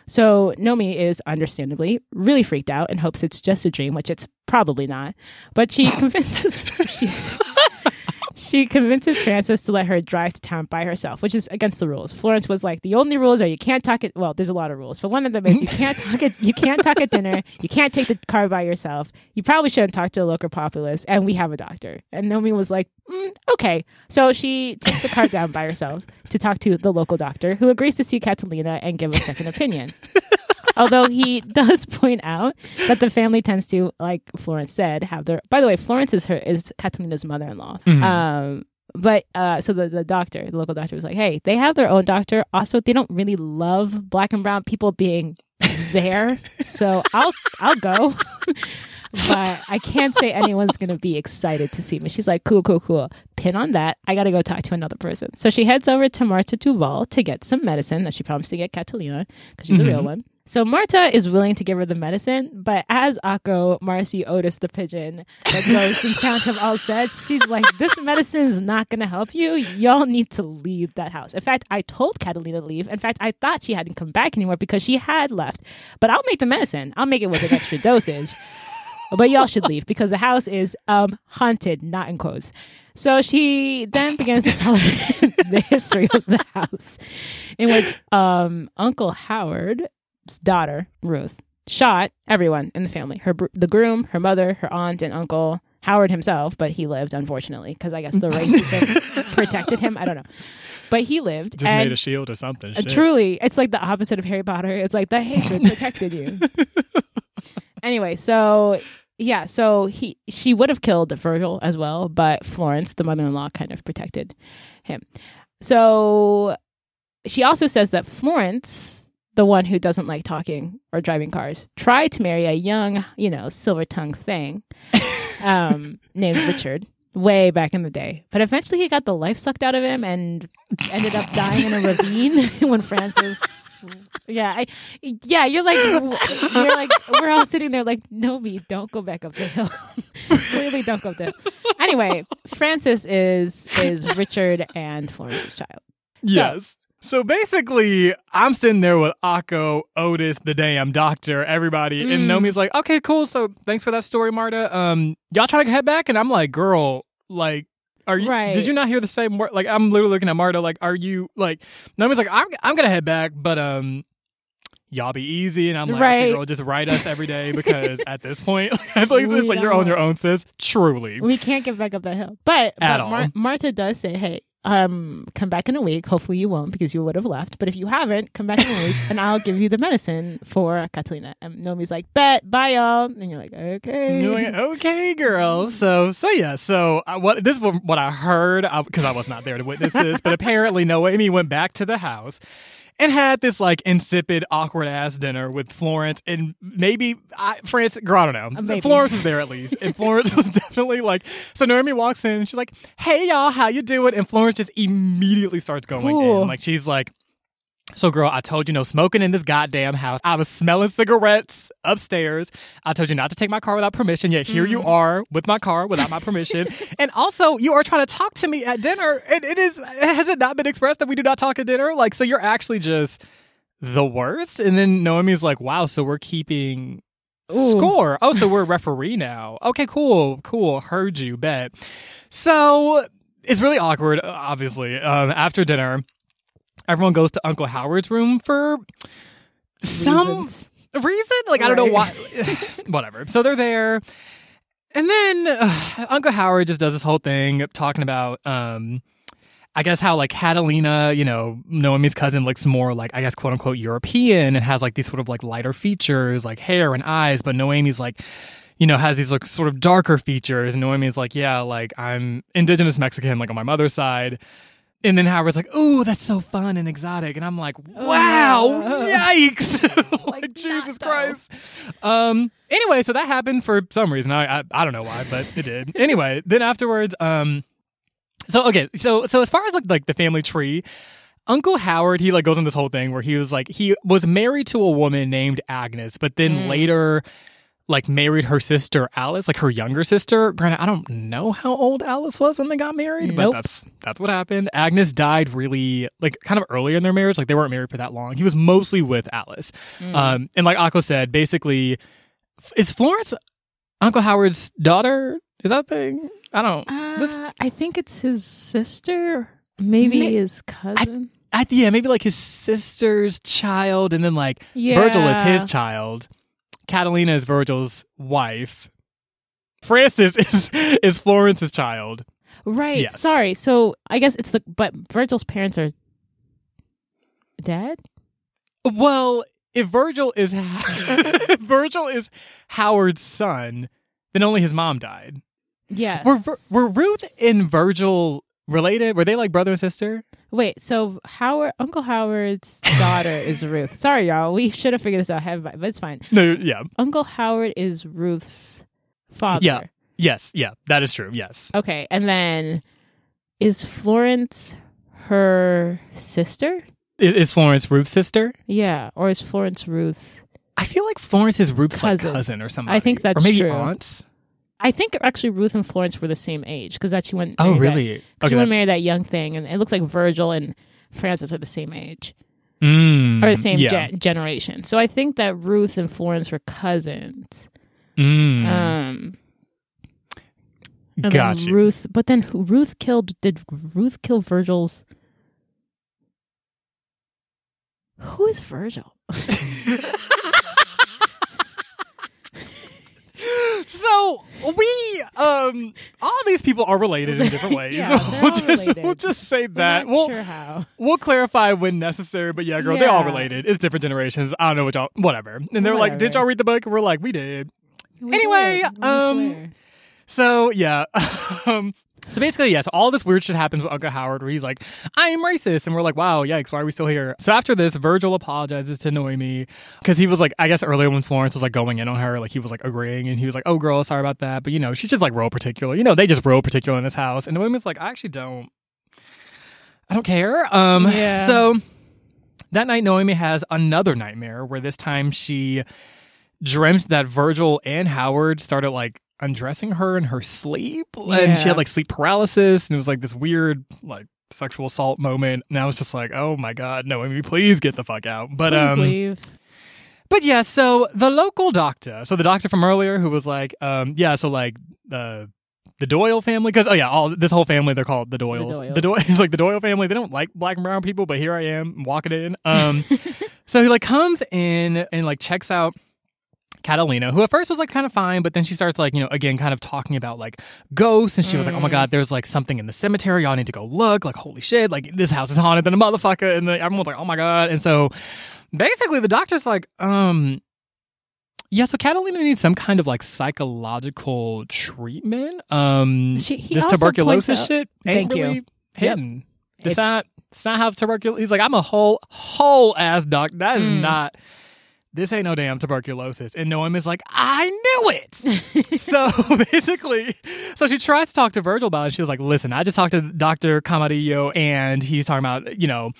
So Nomi is understandably really freaked out and hopes it's just a dream, which it's probably not. But she convinces she, she convinces Francis to let her drive to town by herself, which is against the rules. Florence was like, the only rules are you can't talk at well, there's a lot of rules, but one of them is you can't talk at you can't talk at dinner, you can't take the car by yourself, you probably shouldn't talk to the local populace, and we have a doctor. And Nomi was like, mm, okay. So she takes the car down by herself to talk to the local doctor, who agrees to see Catalina and give a second opinion. Although he does point out that the family tends to, like Florence said, have their. By the way, Florence is her is Catalina's mother-in-law. Mhm. Um, but uh, so the the doctor, the local doctor, was like, "Hey, they have their own doctor. Also, they don't really love black and brown people being there, so I'll I'll go." but I can't say anyone's going to be excited to see me. She's like, cool, cool, cool. Pin on that. I got to go talk to another person. So she heads over to Marta Duval to get some medicine that she promised to get Catalina because she's a real one. So Marta is willing to give her the medicine, but as Akko, Marcy Otis the pigeon that goes in Township all said, she's like, this medicine is not going to help you. Y'all need to leave that house. In fact, I told Catalina to leave. In fact, I thought she hadn't come back anymore because she had left. But I'll make the medicine. I'll make it with an extra dosage. But y'all should leave because the house is um, haunted, not in quotes. So she then begins to tell her the history of the house, in which um, Uncle Howard daughter, Ruth, shot everyone in the family. Her the groom, her mother, her aunt and uncle, Howard himself, but he lived unfortunately because I guess the racism protected him. I don't know. But he lived. Just made a shield or something. Uh, truly, it's like the opposite of Harry Potter. It's like the hatred protected you. anyway, so yeah, so he she would have killed Virgil as well, but Florence, the mother-in-law, kind of protected him. So she also says that Florence the one who doesn't like talking or driving cars, tried to marry a young, you know, silver tongued thing um, named Richard way back in the day. But eventually he got the life sucked out of him and ended up dying in a ravine when Francis. Yeah, I, yeah, you're like, you're like, we're all sitting there like, no, me, don't go back up the hill. Clearly, don't go up the hill. Anyway, Francis is is Richard and Florence's child. Yes. So basically, I'm sitting there with Akko, Otis, the damn doctor, everybody, mm. and Nomi's like, "Okay, cool. So thanks for that story, Marta. Um, y'all trying to head back?" And I'm like, "Girl, like, are you? Right. Did you not hear the same word? Like, I'm literally looking at Marta, like, are you like?" Nomi's like, "I'm, I'm gonna head back, but um." Y'all be easy, and I'm like, right. okay, girl, just write us every day because at this point, I feel like, like you're on your own, sis. Truly, we can't get back up that hill. But, at but all. Mar- Marta does say, "Hey, um, come back in a week. Hopefully you won't because you would have left. But if you haven't, come back in a week and I'll give you the medicine for Catalina. And Nomi's like, bet, bye y'all. And you're like, okay. You're like, okay, girl. So, so yeah. So uh, what, this is what I heard because I, I was not there to witness this, but apparently Noemi went back to the house and had this like insipid, awkward ass dinner with Florence and maybe I, France. Girl, I don't know. Uh, maybe. Florence was there at least, and Florence was definitely like. So Noemi walks in and she's like, "Hey y'all, how you doing?" And Florence just immediately starts going Ooh. in, like she's like, so, girl, I told you no smoking in this goddamn house. I was smelling cigarettes upstairs. I told you not to take my car without permission. Yet here mm. you are with my car without my permission. and also, you are trying to talk to me at dinner. And it is has it not been expressed that we do not talk at dinner? Like, so you're actually just the worst. And then Noemi's like, wow, so we're keeping Ooh. score. Oh, so we're a referee now. Okay, cool, cool. Heard you, bet. So it's really awkward, obviously. Um, after dinner everyone goes to Uncle Howard's room for some reason. Like, right. I don't know why. Whatever. So they're there. And then uh, Uncle Howard just does this whole thing talking about, um, I guess how like Catalina, you know, Noemi's cousin looks more like, I guess, quote unquote, European and has like these sort of like lighter features, like hair and eyes. But Noemi's like, you know, has these like sort of darker features. And Noemi's like, yeah, like I'm indigenous Mexican, like on my mother's side. And then Howard's like, "Ooh, that's so fun and exotic," and I'm like, "Wow, yikes! like, Jesus Christ!" Um. Anyway, so that happened for some reason. I, I I don't know why, but it did. anyway, then afterwards, um. So okay, so so as far as like like the family tree, Uncle Howard, he like goes on this whole thing where he was like he was married to a woman named Agnes, but then mm. later like married her sister Alice, like her younger sister. Granted, I don't know how old Alice was when they got married, nope. but that's that's what happened. Agnes died really like kind of earlier in their marriage. Like they weren't married for that long. He was mostly with Alice. Mm. Um, and like Akko said, basically, is Florence Uncle Howard's daughter? Is that thing? I don't. Uh, this... I think it's his sister, maybe his cousin. I, I, yeah, maybe like his sister's child, and then like yeah. Virgil is his child. Catalina is Virgil's wife. Francis is is Florence's child. Right. Yes. Sorry. So I guess it's the but Virgil's parents are dead. Well, if Virgil is if Virgil is Howard's son, then only his mom died. Yes. Were were Ruth and Virgil related? Were they like brother and sister? Wait, so Howard, Uncle Howard's daughter is Ruth. Sorry, y'all. We should have figured this out, ahead, but it's fine. No, yeah. Uncle Howard is Ruth's father. Yeah. Yes, yeah, that is true. Yes. Okay, and then is Florence her sister? Is, is Florence Ruth's sister? Yeah, or is Florence Ruth's. I feel like Florence is Ruth's Cousin. like cousin or something. I think that's or maybe true. aunts. I think actually Ruth and Florence were the same age because that she went. Oh, really that-? 'cause she went marry that young thing, and it looks like Virgil and Francis are the same age mm, or the same yeah. ge- generation. So I think that Ruth and Florence were cousins. Mm, Um, gotcha. Ruth, but then Ruth killed. Did Ruth kill Virgil's? Who is Virgil? So we, um, all these people are related in different ways. Yeah, we'll just related. we'll just say that. not We'll sure how. we'll clarify when necessary. But yeah, girl, they all related. It's different generations. I don't know what y'all. Whatever. And they're like, "Did y'all read the book?" And we're like, "We did." We Anyway, did. Um. So yeah. um so basically, yes, all this weird shit happens with Uncle Howard where he's like, I'm racist. And we're like, wow, yikes, why are we still here? So after this, Virgil apologizes to Noemi because he was like, I guess earlier when Florence was like going in on her, like he was like agreeing and he was like, oh, girl, sorry about that. But you know, she's just like real particular. You know, they just real particular in this house. And Noemi's like, I actually don't, I don't care. Um, Yeah. So that night, Noemi has another nightmare where this time she dreamt that Virgil and Howard started like undressing her in her sleep and she had like sleep paralysis and it was like this weird like sexual assault moment and I was just like oh my god Noemi please get the fuck out but Please um leave. but yeah so the local doctor so the doctor from earlier who was like um yeah so like the the Doyle family, because oh yeah, all this whole family they're called the Doyles. Doyles. The Doyle, it's like the Doyle family. They don't like black and brown people, but here I am walking in. Um, so he like comes in and like checks out Catalina, who at first was like kind of fine, but then she starts like, you know, again, kind of talking about like ghosts. And she was like, oh my Mm. God, there's like something in the cemetery. Y'all need to go look. Like, holy shit, like this house is haunted than a motherfucker. And then everyone's like, oh my God. And so basically the doctor's like, um, yeah, so Catalina needs some kind of like psychological treatment. Um, She- he this tuberculosis shit ain't Thank you. really Yep. It's, It's- not. It's not how tuberculosis. He's like, I'm a whole whole ass doc. That is Mm. not. This ain't no damn tuberculosis. And Noam is like, I knew it. so basically, so she tries to talk to Virgil about it. She was like, listen, I just talked to Dr. Camarillo and he's talking about, you know,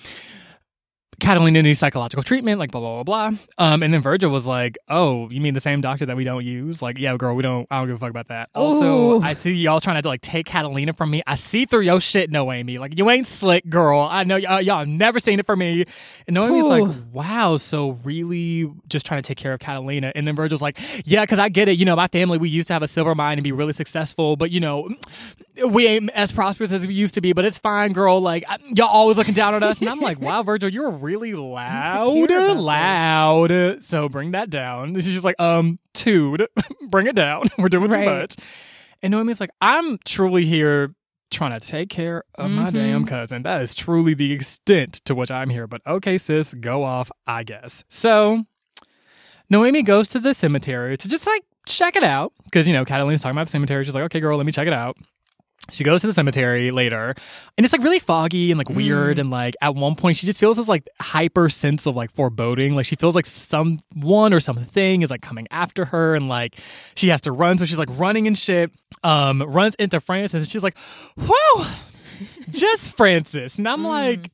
Catalina needs psychological treatment, like blah blah blah blah. Um, and then Virgil was like, "Oh, you mean the same doctor that we don't use? Like, yeah, girl, we don't. I don't give a fuck about that. Also, Ooh. I see y'all trying to like take Catalina from me. I see through your shit, Noemi. Like, you ain't slick, girl. I know y'all, y'all have never seen it from me. And Noemi's like, wow, so really just trying to take care of Catalina. And then Virgil's like, yeah, because I get it. You know, my family, we used to have a silver mine and be really successful, but you know, we ain't as prosperous as we used to be, but it's fine, girl. Like, I- y'all always looking down on us. And I'm like, wow, Virgil, you're really loud, loud. So bring that down. She's just like, um, dude, bring it down. We're doing too much. And Noemi's like, I'm truly here trying to take care of my Mhm. damn cousin. That is truly the extent to which I'm here. But okay, sis, go off, I guess. So Noemi goes to the cemetery to just like check it out. Because, you know, Catalina's talking about the cemetery. She's like, okay, girl, let me check it out. She goes to the cemetery later, and it's like really foggy and like weird. And like at one point, she just feels this like hyper sense of like foreboding. Like she feels like someone or something is like coming after her, and like she has to run. So she's like running and shit. Um, runs into Francis, and she's like, "Whoa, just Francis." And I'm like,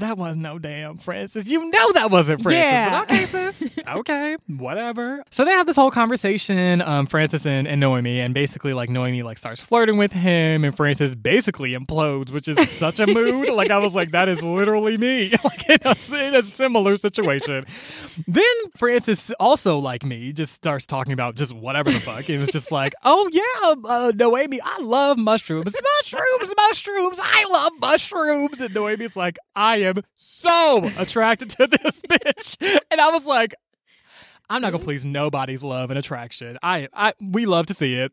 "That was no damn Francis. You know that wasn't Francis." Yeah. But okay, sis. okay, whatever. So they have this whole conversation, um, Francis and, and Noemi, and basically like Noemi like starts flirting with him, and Francis basically implodes, which is such a mood. Like I was like, that is literally me, like in a, in a similar situation. then Francis also like me just starts talking about just whatever the fuck. It was just like, oh yeah, uh, Noemi, I love mushrooms, mushrooms, mushrooms. I love mushrooms, and Noemi's like, I am so attracted to this bitch, and I was like. I'm not gonna mm-hmm. please nobody's love and attraction. I, I, we love to see it.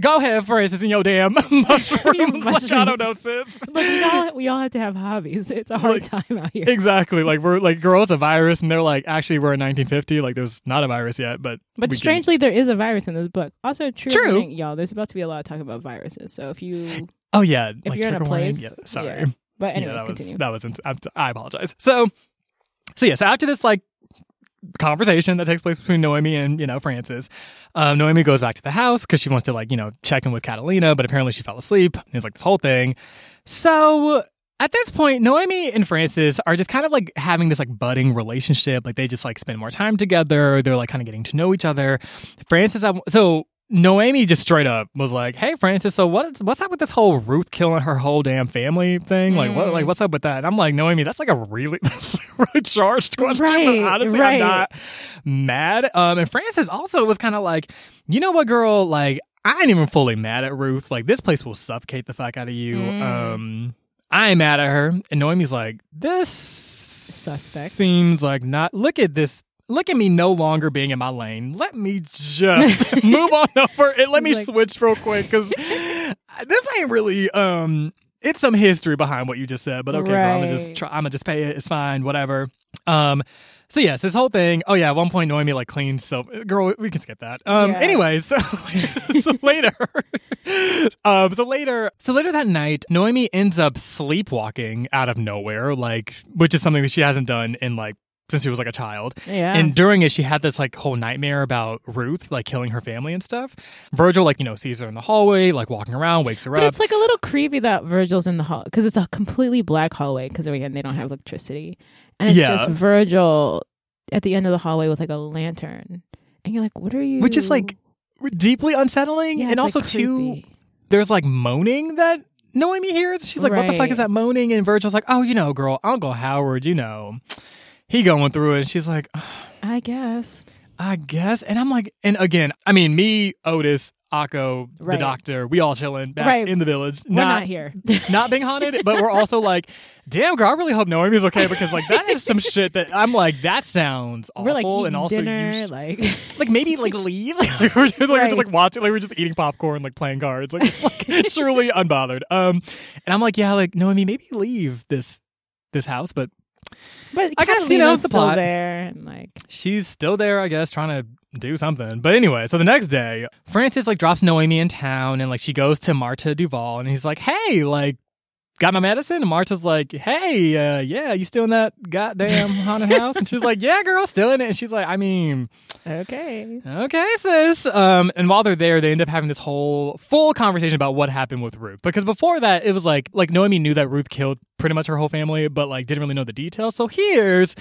Go ahead, Francis, in your damn mushrooms. Like, I don't know, sis. Look, we all we all have to have hobbies. It's a hard Like- time out here. Exactly. Like we're like, girl, it's a virus, and they're like, actually, we're in 1950. Like, there's not a virus yet, but But we can- strangely, there is a virus in this book. Also, true, True. warning, y'all. There's about to be a lot of talk about viruses. So if you, oh yeah, if like you're in a place, Yeah, sorry. yeah. But anyway, yeah, that continue. was that was. ins- I apologize. So, so yeah. So after this like conversation that takes place between Noemi and you know Francis. Um, Noemi goes back to the house because she wants to like you know check in with Catalina, but apparently she fell asleep. It's like this whole thing. So at this point, Noemi and Francis are just kind of like having this like budding relationship. Like they just like spend more time together. They're like kind of getting to know each other. Francis, so Noemi just straight up was like, "Hey, Francis, so what's what's up with this whole Ruth killing her whole damn family thing? Like, what like what's up with that?" And I'm like, Noemi, that's like a really that's a really charged question. Right, honestly, right. I'm not mad. Um, and Francis also was kind of like, you know what, girl, like. I ain't even fully mad at Ruth. Like this place will suffocate the fuck out of you. Mm. Um, I ain't mad at her. And Noemi's like, this Suspect. seems like not. Look at this. Look at me no longer being in my lane. Let me just move on over and let me Like- switch real quick because this ain't really. Um, it's some history behind what you just said, but okay, girl, I'm gonna just try. I'm gonna just pay it. It's fine, whatever. Um, so yes, this whole thing. Oh yeah, at one point Noemi like cleans soap. Girl, we can skip that. Um, Yeah. anyway, so so later, um, so later, so later that night, Noemi ends up sleepwalking out of nowhere, like which is something that she hasn't done in like since she was like a child. Yeah. And during it, she had this like whole nightmare about Ruth like killing her family and stuff. Virgil like you know sees her in the hallway, like walking around, wakes her but up. it's like a little creepy that Virgil's in the hall because it's a completely black hallway because again they don't have electricity, and it's Yeah. just Virgil at the end of the hallway with like a lantern, and you're like, "What are you?" Which is, like, deeply unsettling, Yeah, and also like, too. there's like moaning that Noemi hears. She's like, "What the fuck is that moaning?" And Virgil's like, "Oh, you know, girl, Uncle Howard, you know, he going through it." And she's like, I guess. "I guess." And I'm like, and again, I mean, me, Otis, Akko, the doctor, we all chilling back Right. in the village, We're not, here. not being haunted, but we're also like, "Damn, girl, I really hope Noemi's okay," because like that is some shit that I'm like, that sounds awful, We're like and also dinner, you sh- like like maybe like leave. like we're just, like, we're just like watching, like we're just eating popcorn, like playing cards, like it's like truly unbothered. Um, and I'm like, yeah, like Noemi, maybe leave this this house, but But I guess, you know, the still plot. there, and like she's still there, I guess, trying to do something. But anyway, so the next day, Francis like drops Noemi in town, and like she goes to Marta Duval, and he's like, hey, like. Got my medicine? And Marta's like, hey, uh, yeah, you still in that goddamn haunted house? And she's like, yeah, girl, still in it. And she's like, I mean, okay, Okay, sis. Um, and while they're there, they end up having this whole full conversation about what happened with Ruth. Because before that, it was like like Noemi knew that Ruth killed pretty much her whole family, but like didn't really know the details. So here's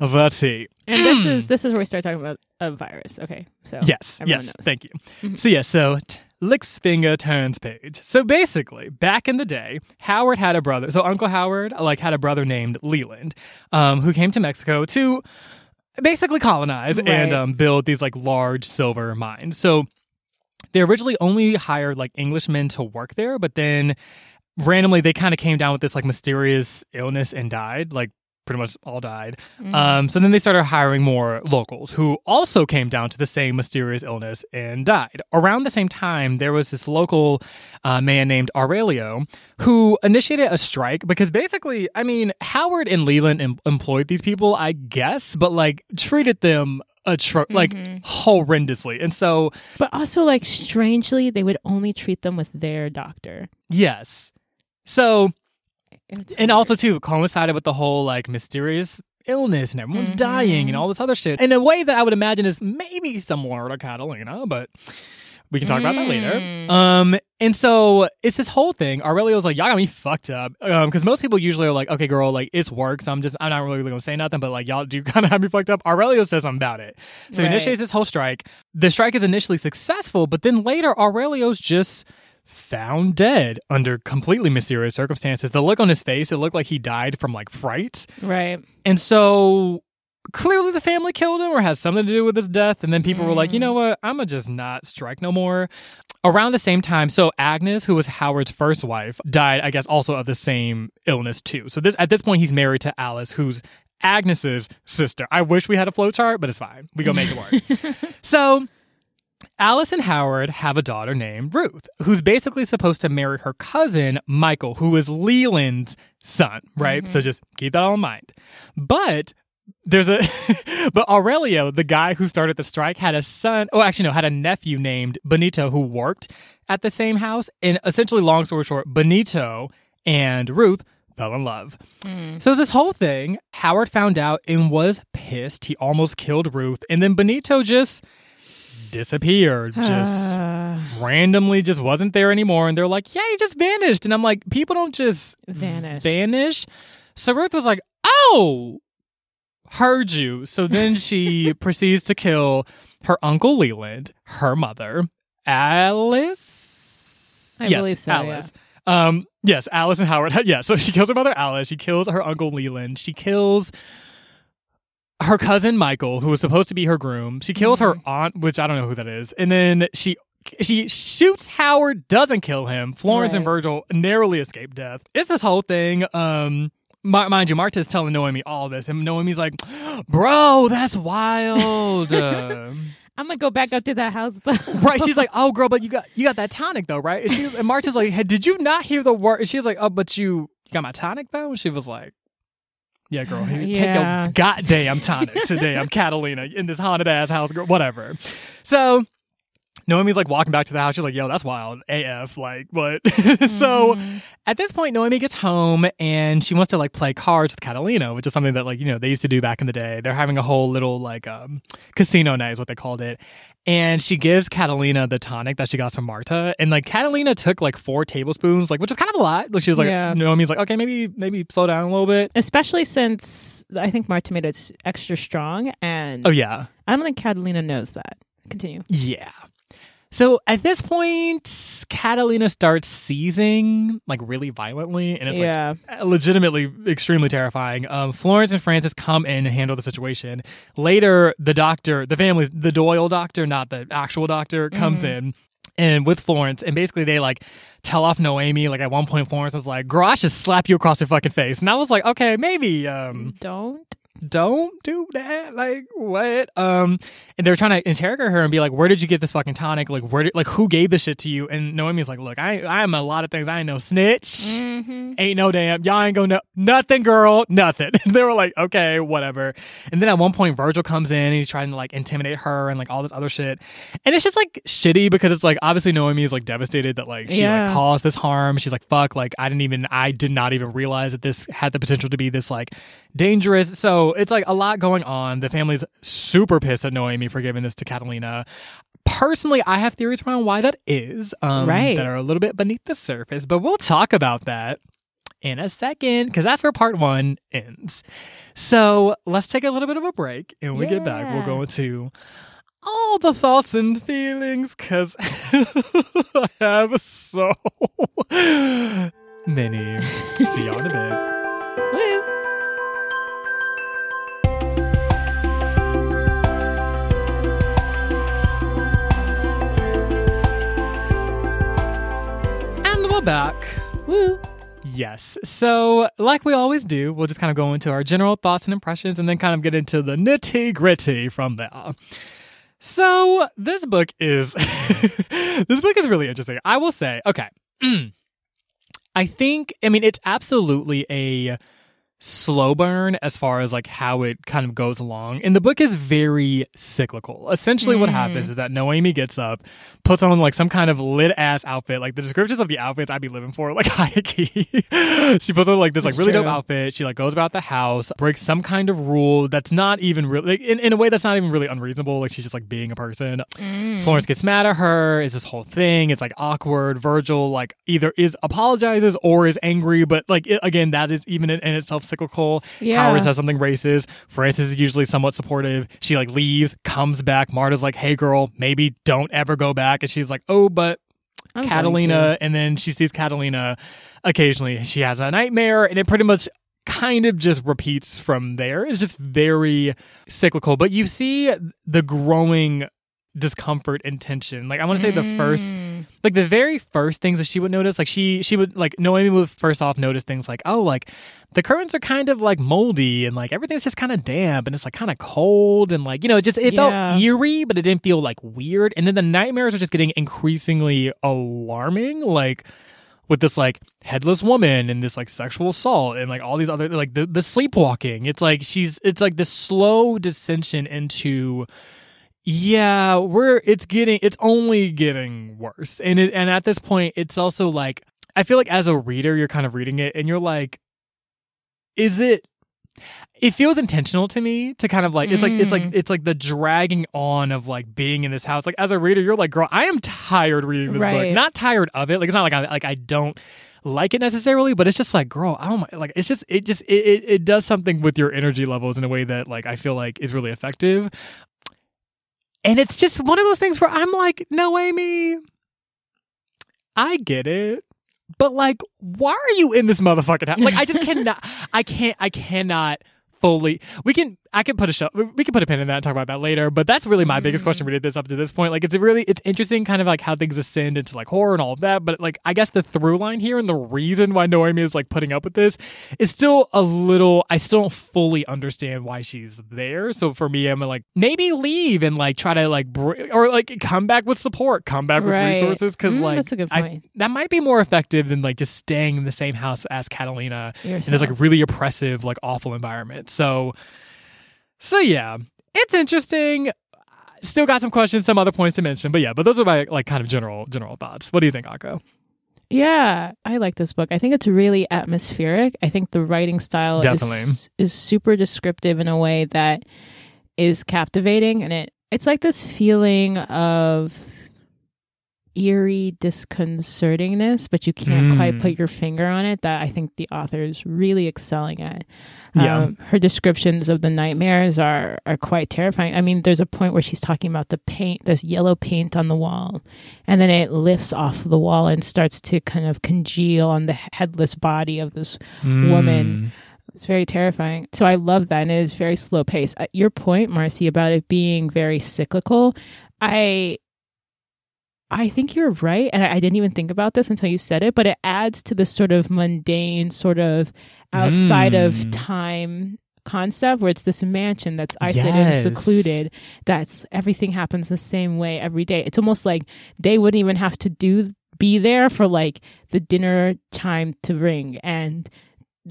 the tea. and this is this is where we start talking about a virus. Okay, so Yes, yes. knows. Thank you. Mhm. So yeah, so t- licks finger turns page. So basically, back in the day, Howard had a brother. So Uncle Howard like had a brother named Leland, um, who came to Mexico to basically colonize Right. and um, build these like large silver mines. So they originally only hired like Englishmen to work there, but then randomly they kind of came down with this like mysterious illness and died. Like pretty much all died. Mhm. Um, so then they started hiring more locals who also came down to the same mysterious illness and died. Around the same time, there was this local uh, man named Aurelio who initiated a strike because basically, I mean, Howard and Leland em- employed these people, I guess, but like treated them atro- like horrendously. And so, but also like strangely, they would only treat them with their doctor. yes. So It's and weird. also too coincided with the whole like mysterious illness and everyone's Mhm. dying and all this other shit in a way that I would imagine is maybe similar to Catalina, but we can talk about that later. Mm. Um, and so it's this whole thing. Aurelio's like, y'all got me fucked up. Um, because most people usually are like, okay, girl, like it's work, so I'm just I'm not really gonna say nothing, but like y'all do kind of have me fucked up. Aurelio says something about it. So he initiates this whole strike. The strike is initially successful, but then later Aurelio's just found dead under completely mysterious circumstances. The look on his face, it looked like he died from like fright. right. And so clearly the family killed him or has something to do with his death. And then people were like, you mm. know what? I'm going to just not strike no more. Around the same time, so Agnes, who was Howard's first wife, died, I guess, also of the same illness too. So this at this point, he's married to Alice, who's Agnes's sister. I wish we had a flowchart, but it's fine. We go make it work. so Alice and Howard have a daughter named Ruth, who's basically supposed to marry her cousin, Michael, who is Leland's son, right? So just keep that all in mind. But there's a, but Aurelio, the guy who started the strike, had a son, oh, actually, no, had a nephew named Benito who worked at the same house. And essentially, long story short, Benito and Ruth fell in love. Mm. So this whole thing, Howard found out and was pissed. He almost killed Ruth, and then Benito just disappeared, just randomly, just wasn't there anymore. And they're like, "Yeah, he just vanished." And I'm like, "People don't just vanish. vanish." So Ruth was like, "Oh, heard you." So then she proceeds to kill her uncle Leland, her mother, Alice. I yes, believe so, yeah. Alice. Um, yes, Alice and Howard. yeah, so she kills her mother Alice. She kills her uncle Leland. She kills her cousin Michael, who was supposed to be her groom. She kills her Mm-hmm. aunt, which I don't know who that is, and then she she shoots Howard, doesn't kill him. Florence and Virgil narrowly escape death. It's this whole thing. Um, mi- mind you, Marta's telling Noemi all this, and Noemi's like, "Bro, that's wild." Uh, I'm gonna go back up to that house. right? She's like, "Oh, girl, but you got you got that tonic though, right?" And she and Marta's like, "Hey, did you not hear the word?" And she's like, "Oh, but you you got my tonic though." And she was like. Yeah, girl. Take Yeah. your goddamn tonic today. I'm Catalina in this haunted ass house, girl. Whatever. So Noemi's like walking back to the house. She's like, yo, that's wild. AF. Like, what? so Mhm. at this point, Noemi gets home and she wants to like play cards with Catalina, which is something that like, you know, they used to do back in the day. They're having a whole little like um casino night is what they called it. And she gives Catalina the tonic that she got from Marta. And like Catalina took like four tablespoons, like which is kind of a lot. Like she was like Yeah. Noemi's like, okay, maybe maybe slow down a little bit. especially since I think Marta made it extra strong, and Oh yeah. I don't think Catalina knows that. Continue. Yeah. So at this point, Catalina starts seizing like really violently, and it's like yeah, legitimately extremely terrifying. Um, Florence and Francis come in and handle the situation. Later, the doctor, the family, the Doyle doctor, not the actual doctor, comes Mhm. in and with Florence, and basically they like tell off Noemi. Like at one point, Florence was like, "Girl, I should slap you across your fucking face," and I was like, "Okay, maybe." Um, don't. Don't do that. Like what? Um, and they're trying to interrogate her and be like, "Where did you get this fucking tonic? Like, where did like who gave this shit to you?" And Noemi's like, "Look, I I'm a lot of things. I ain't no snitch. Mm-hmm. Ain't no damn. Y'all ain't gonna nothing, girl. Nothing." they were like, "Okay, whatever." And then at one point, Virgil comes in and he's trying to like intimidate her and like all this other shit. And it's just like shitty because it's like obviously Noemi is like devastated that like she Yeah. like caused this harm. She's like, "Fuck!" Like I didn't even I did not even realize that this had the potential to be this like dangerous. So it's like a lot going on. The family's super pissed at Noemi for giving this to Catalina. Personally, I have theories around why that is, um, Right. that are a little bit beneath the surface, but we'll talk about that in a second because that's where part one ends. So let's take a little bit of a break, and when we get back, we'll Yeah. go into all the thoughts and feelings because I have so many. See y'all in a bit. back. Woo. Yes. So, like we always do, we'll just kind of go into our general thoughts and impressions and then kind of get into the nitty gritty from there. So, this book is this book is really interesting. I will say, okay. I think I mean it's absolutely a slow burn as far as like how it kind of goes along. And the book is very cyclical. Essentially what Mm. happens is that Noemi gets up, puts on like some kind of lit ass outfit. Like the descriptions of the outfits I'd be living for, like high key. she puts on like this like That's really dope outfit. She like goes about the house, breaks some kind of rule that's not even really like, in, in a way that's not even really unreasonable. Like she's just like being a person. Mm. Florence gets mad at her. It's this whole thing. It's like awkward. Virgil like either is apologizes or is angry, but like it, again, that is even in, in itself cyclical. Yeah. Howard says something racist. Francis is usually somewhat supportive. She like leaves, comes back. Marta's like, "Hey, girl, maybe don't ever go back." And she's like, "Oh, but I'm Catalina." And then she sees Catalina occasionally. She has a nightmare, and it pretty much kind of just repeats from there. It's just very cyclical. But you see the growing discomfort and tension. Like I want to say the first Mm. like the very first things that she would notice like she she would like Noemi would first off notice things like oh like the curtains are kind of like moldy and like everything's just kind of damp and it's like kind of cold and like you know it just it Yeah. felt eerie but it didn't feel like weird and then the nightmares are just getting increasingly alarming like with this like headless woman and this like sexual assault and like all these other like the, the sleepwalking it's like she's it's like this slow dissension into yeah we're it's getting it's only getting worse. And it and at this point it's also like i feel like as a reader you're kind of reading it and you're like is it it feels intentional to me to kind of like it's like it's like Mm. it's like the dragging on of like being in this house. Like as a reader you're like girl i am tired reading this book. Not tired of it. Like it's not like i like i don't like it necessarily but it's just like girl oh my like it's just it just it, it, it does something with your energy levels in a way that like i feel like is really effective and it's just one of those things where i'm like Noemi. I get it. But like why are you in this motherfucking house like i just cannot i can't i cannot fully we can i can put a show we can put a pin in that and talk about that later but that's really my biggest question we did this up to this point. Like it's a really it's interesting kind of like how things ascend into like horror and all of that but like i guess the through line here and the reason why noemi is like putting up with this is still a little i still don't fully understand why she's there. So for me i'm like maybe leave and like try to like br- or like come back with support come back with Right. resources because Mm, like that's a good I- that might be more effective than like just staying in the same house as catalina in this like really oppressive, like awful environment. So, so yeah, it's interesting. Still got some questions, some other points to mention, but yeah, but those are my like kind of general general thoughts. What do you think, Akko? Yeah, I like this book. I think it's really atmospheric. I think the writing style Definitely. is is super descriptive in a way that is captivating and it it's like this feeling of eerie disconcertingness, but you can't Mm. quite put your finger on it that I think the author is really excelling at. Yeah. Um, her descriptions of the nightmares are are quite terrifying. I mean, there's a point where she's talking about the paint, this yellow paint on the wall, and then it lifts off the wall and starts to kind of congeal on the headless body of this woman. It's very terrifying. So I love that, and it is very slow paced. At your point, Marcy, about it being very cyclical, I I think you're right, and I, I didn't even think about this until you said it. But it adds to this sort of mundane, sort of outside of Mm. time concept where it's this mansion that's isolated Yes. and secluded that's everything happens the same way every day it's almost like they wouldn't even have to do be there for like the dinner time to ring and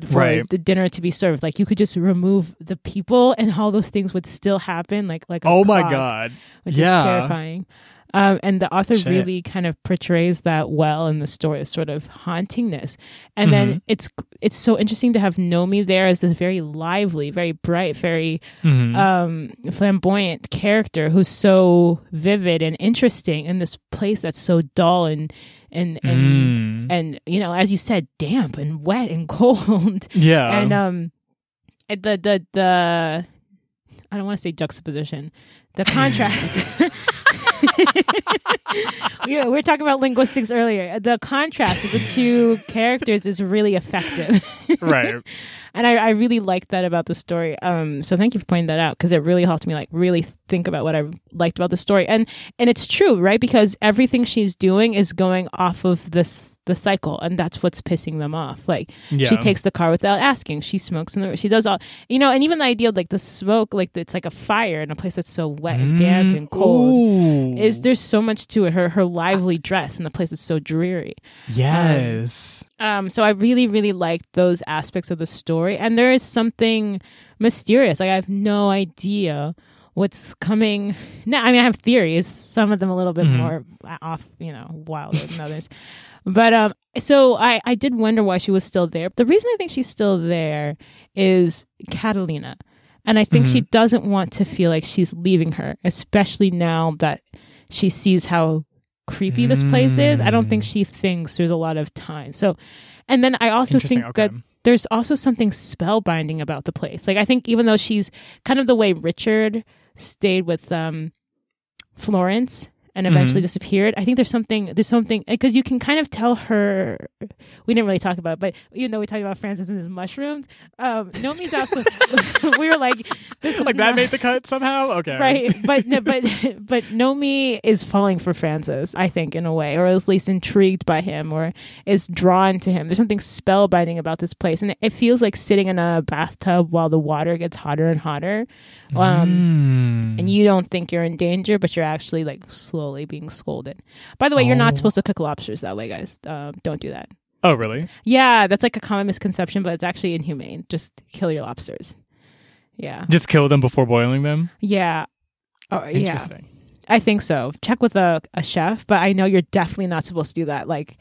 for Right. the dinner to be served like you could just remove the people and all those things would still happen like like Oh my god! which Yeah. is terrifying um, and the author Shit. really kind of portrays that well in the story, this sort of hauntingness. And Mm-hmm. then it's it's so interesting to have Nomi there as this very lively, very bright, very Mhm. um, flamboyant character who's so vivid and interesting in this place that's so dull and and and Mm. and you know, as you said, damp and wet and cold. yeah, and um, the the the I don't want to say juxtaposition, the contrast. yeah, we were talking about linguistics earlier. The contrast of the two characters is really effective. right. and I, I really liked that about the story. Um, so thank you for pointing that out because it really helped me like really think about what I liked about the story. And and it's true, right? Because everything she's doing is going off of this the cycle, and that's what's pissing them off. Like Yeah. she takes the car without asking. She smokes in the. She does all you know, and even the idea of like the smoke, like it's like a fire in a place that's so wet and damp and cold. Mm. Ooh. Is there's so much to it? Her her lively dress in the place that's so dreary. yes. Um, so I really, really liked those aspects of the story. And there is something mysterious. Like I have no idea what's coming. Now, I mean, I have theories. Some of them a little bit Mhm. more off, you know, wilder than others. But um, so I I did wonder why she was still there. The reason I think she's still there is Catalina. And I think she doesn't want to feel like she's leaving her, especially now that she sees how creepy this place is. I don't think she thinks there's a lot of time. So, and then I also think that there's also something spellbinding about the place. Like I think even though she's kind of the way Richard stayed with um Florence and eventually Mhm. disappeared, I think there's something there's something because you can kind of tell her we didn't really talk about it, but even though we talked about Francis and his mushrooms, um Nomi's also we were like this is like that not- made the cut somehow. Okay. right but no, but but nomi is falling for francis i think in a way or at least intrigued by him or is drawn to him there's something spellbinding about this place and it feels like sitting in a bathtub while the water gets hotter and hotter um Mm. and you don't think you're in danger but you're actually like slowly being scolded by the way you're Oh. not supposed to cook lobsters that way guys um, don't do that Oh, really? yeah that's like a common misconception but it's actually inhumane just kill your lobsters yeah Just kill them before boiling them. yeah oh, yeah Interesting. I think so. Check with a, a chef, but I know you're definitely not supposed to do that. Like,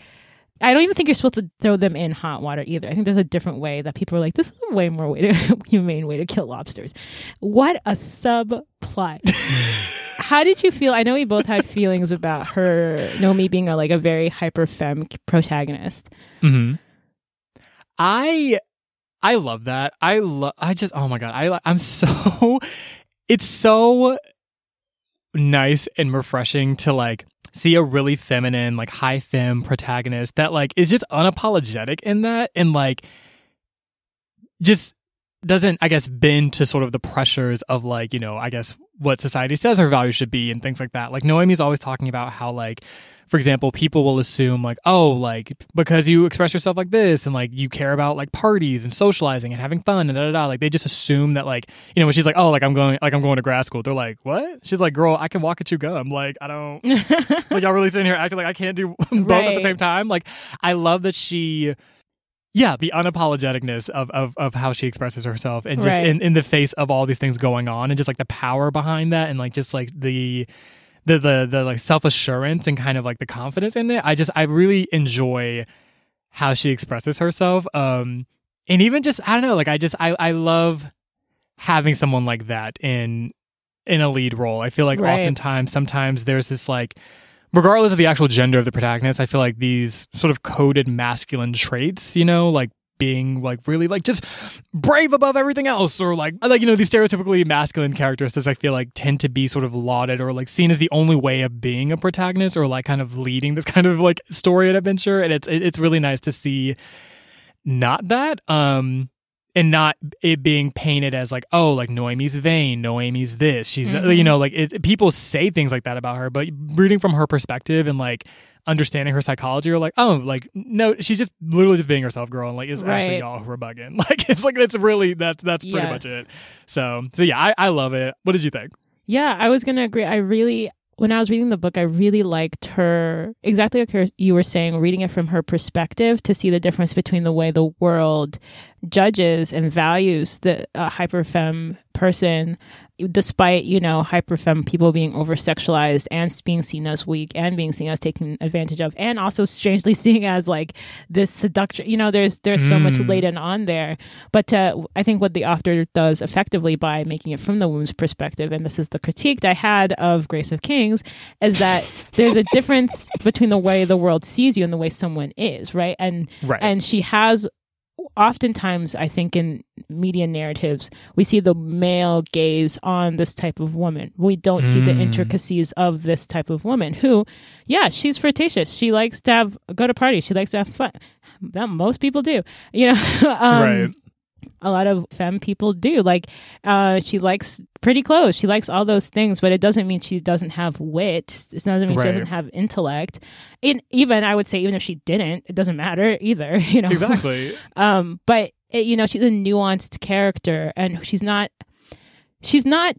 I don't even think you're supposed to throw them in hot water either. I think there's a different way that people are like, this is a way more way to humane way to kill lobsters. What a subplot. How did you feel? I know we both had feelings about her, Nomi being a like a very hyper femme protagonist. hmm I I love that. I love. I just. Oh my god. I. I'm so. It's so nice and refreshing to like see a really feminine, like high femme protagonist that like is just unapologetic in that and like just doesn't, I guess, bend to sort of the pressures of like, you know, I guess what society says her values should be and things like that. Like Noemi's always talking about how like for example, people will assume like, oh, like because you express yourself like this and like you care about like parties and socializing and having fun and da da da. Like they just assume that like you know when she's like, oh, like I'm going like I'm going to grad school. They're like, what? She's like, girl, I can walk at you go. I'm like, I don't like y'all really sitting here acting like I can't do both right. at the same time. Like I love that she yeah, the unapologeticness of, of, of how she expresses herself and just right. in, in the face of all these things going on and just like the power behind that and like just like the the the the like self assurance and kind of like the confidence in it. I just I really enjoy how she expresses herself. Um, and even just I don't know, like I just I I love having someone like that in in a lead role. I feel like right. oftentimes sometimes there's this like regardless of the actual gender of the protagonist, I feel like these sort of coded masculine traits, you know, like being like really like just brave above everything else or like like you know these stereotypically masculine characteristics I feel like tend to be sort of lauded or like seen as the only way of being a protagonist or like kind of leading this kind of like story and adventure. And it's it's really nice to see not that. Um and not it being painted as like oh like Noemi's vain Noemi's this she's mm-hmm. you know like it, people say things like that about her but reading from her perspective and like understanding her psychology or like, oh, like no, she's just literally just being herself, girl, and like it's right. actually y'all who are bugging. Like it's like that's really that's that's pretty yes. much it. So so yeah, I, I love it. What did you think? Yeah, I was gonna agree. I really when I was reading the book, I really liked her exactly what you were saying, reading it from her perspective to see the difference between the way the world judges and values the uh, hyper femme person despite you know hyperfem people being over sexualized and being seen as weak and being seen as taken advantage of and also strangely seeing as like this seduction you know there's there's so mm. much laden on there but uh, i think what the author does effectively by making it from the woman's perspective and this is the critique that i had of grace of kings is that there's a difference between the way the world sees you and the way someone is right and right. and she has oftentimes I think in media narratives we see the male gaze on this type of woman. We don't mm. see the mm. intricacies of this type of woman who, yeah, she's flirtatious. She likes to have go to parties. She likes to have fun. That most people do, you know. um, right a lot of femme people do. Like, uh, she likes pretty clothes. She likes all those things, but it doesn't mean she doesn't have wit. It doesn't mean right. she doesn't have intellect. And even I would say, even if she didn't, it doesn't matter either. You know, exactly. um, but it, you know, she's a nuanced character, and she's not. She's not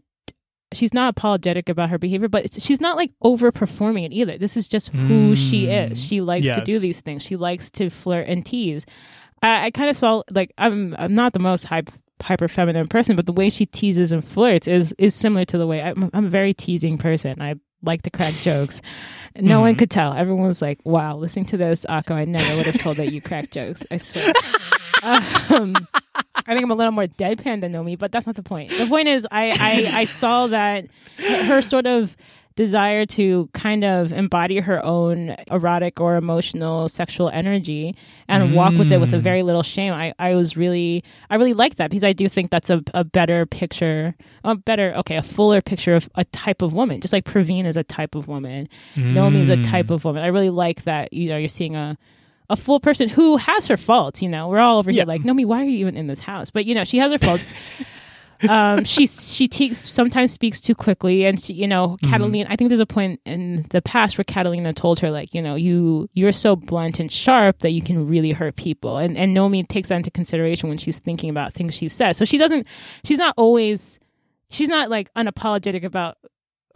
she's not apologetic about her behavior, but she's not like overperforming it either. This is just who mm, she is. She likes yes. to do these things. She likes to flirt and tease. I, I kind of saw like I'm I'm not the most hype hyper feminine person, but the way she teases and flirts is is similar to the way I'm, I'm a very teasing person. I like to crack jokes. No mm. one could tell. Everyone was like, "Wow, listening to this, Akko, I never would have told that you crack jokes." I swear. um, I think I'm a little more deadpan than Noemi, but that's not the point. The point is, I I, I saw that her sort of desire to kind of embody her own erotic or emotional sexual energy and mm. walk with it with a mm. very little shame. I, I was really, I really like that because I do think that's a, a better picture, a better, okay, a fuller picture of a type of woman, just like Praveen is a type of woman. Mm. Noemi is a type of woman. I really like that, you know, you're seeing a, a full person who has her faults, you know. We're all over yeah. here like, Noemi, why are you even in this house? But you know, she has her faults. um, she she te- sometimes speaks too quickly, and she, you know, mm-hmm. Catalina. Mm-hmm. I think there's a point in the past where Catalina told her like, you know, you you're so blunt and sharp that you can really hurt people, and and Noemi takes that into consideration when she's thinking about things she says. So she doesn't. She's not always. She's not like unapologetic about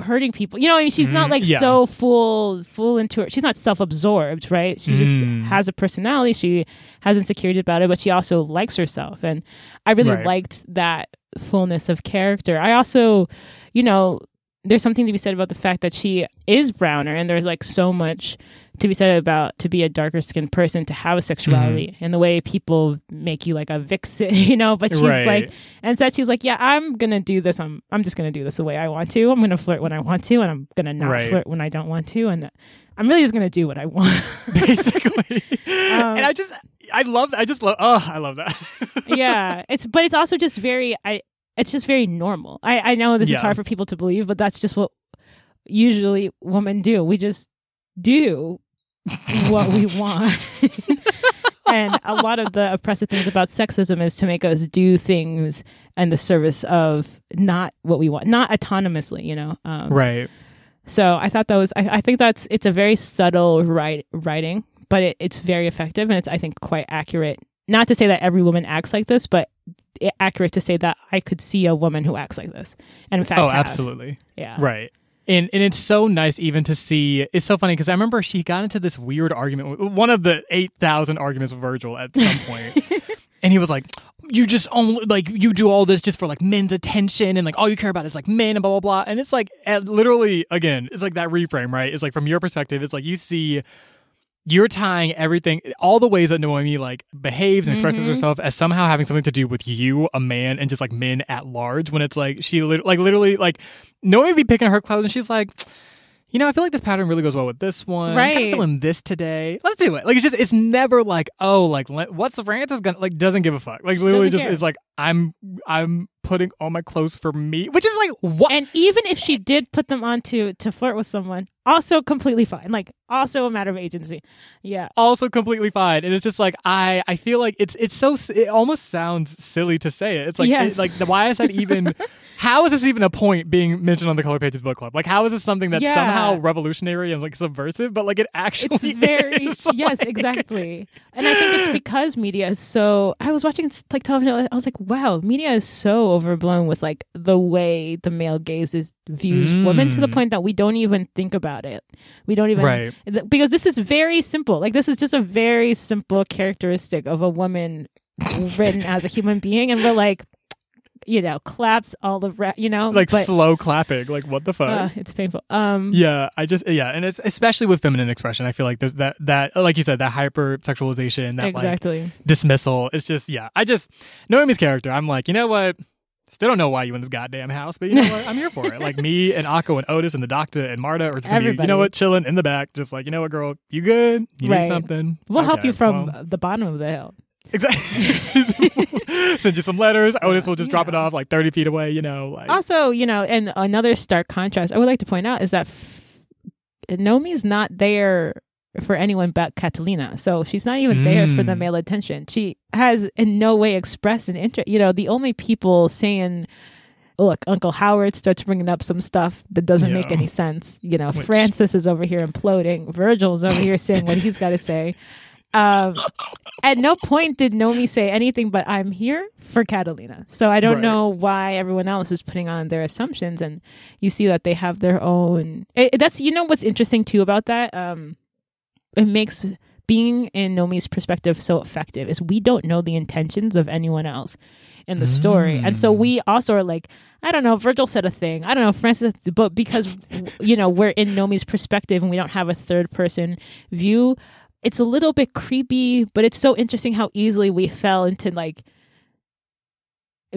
hurting people. You know, I mean, she's mm, not like yeah. so full full into her. She's not self absorbed, right? She just mm. has a personality. She has insecurity about it, but she also likes herself. And I really right. liked that fullness of character. I also, you know, there's something to be said about the fact that she is browner and there's like so much to be said about to be a darker skinned person to have a sexuality Mm-hmm. and the way people make you like a vixen, you know. But she's Right. like, and instead she's like, yeah, I'm gonna do this. I'm I'm just gonna do this the way I want to. I'm gonna flirt when I want to, and I'm gonna not Right. flirt when I don't want to, and I'm really just gonna do what I want. basically. Um, and I just, I love, I just love, oh, I love that. yeah, it's but it's also just very I. It's just very normal. I I know this Yeah. is hard for people to believe, but that's just what usually women do. We just do what we want. and a lot of the oppressive things about sexism is to make us do things in the service of not what we want, not autonomously, you know. Um, right. So I thought that was. I, I think that's it's a very subtle write, writing, but it, it's very effective and it's I think quite accurate. Not to say that every woman acts like this, but accurate to say that I could see a woman who acts like this, and in fact, Oh, have. absolutely. yeah, Right. And and it's so nice even to see. It's so funny because I remember she got into this weird argument, with, one of the eight thousand arguments with Virgil at some point, and he was like, "You just only like you do all this just for like men's attention, and like all you care about is like men and blah blah blah." And it's like literally again, it's like that reframe, right? It's like from your perspective, it's like you see. You're tying everything, all the ways that Noemi like behaves and expresses Mhm. herself as somehow having something to do with you, a man, and just like men at large. When it's like she, lit- like literally, like Noemi be picking her clothes and she's like, you know, I feel like this pattern really goes well with this one. I'm kinda Right. feeling this today. Let's do it. Like it's just, it's never like, oh, like what's Francis gonna like? Doesn't give a fuck. Like She literally, just care. is like, I'm, I'm putting all my clothes for me, which is like what? And even if she did put them on to to flirt with someone, also completely fine. Like also a matter of agency. Yeah. also completely fine and it's just like i i feel like it's it's so it almost sounds silly to say it it's like Yes. it, like the, why is that even how is this even a point being mentioned on the color pages book club like how is this something that's Yeah. somehow revolutionary and like subversive but like it actually It's very is, yes, like- exactly. And I think it's because media is so. I was watching like television. I was like, wow, media is so overblown with like the way the male gaze is views women to the Mm. point that we don't even think about it. We don't even right because this is very simple. Like this is just a very simple characteristic of a woman written as a human being, and we're like, you know, claps all the ra- you know, like but, slow clapping like what the fuck uh, it's painful. Um, yeah, I just yeah, and it's especially with feminine expression. I feel like there's that that like you said that hyper sexualization, that like exactly. dismissal. It's just yeah. I just Noemi's character. I'm like, you know what? Still don't know why you in this goddamn house, but you know what? I'm here for it. Like me and Akko and Otis and the doctor and Marta are just gonna be, you know what, chilling in the back, just like, you know what, girl, you good? You Right. need something? We'll help you from well, the bottom of the hill. Exactly. Send you some letters. Otis will just drop it off like 30 feet away. You know, like Also, you know, and another stark contrast I would like to point out is that f- Noemi's not there for anyone but Catalina. So she's not even there for the Mm. male attention. She has in no way expressed an interest. You know, the only people saying, look, Uncle Howard starts bringing up some stuff that doesn't make any sense. You know, Which- Francis is over here imploding. Virgil's over here saying what he's got to say. Um, at no point did Noemi say anything but I'm here for Catalina. So I don't Right. know why everyone else is putting on their assumptions and you see that they have their own it, that's you know what's interesting too about that um it makes being in Noemi's perspective so effective is we don't know the intentions of anyone else in the story. And so Mm. we also are like, I don't know, Virgil said a thing. I don't know, Francis, but because, you know, we're in Noemi's perspective and we don't have a third person view, it's a little bit creepy, but it's so interesting how easily we fell into like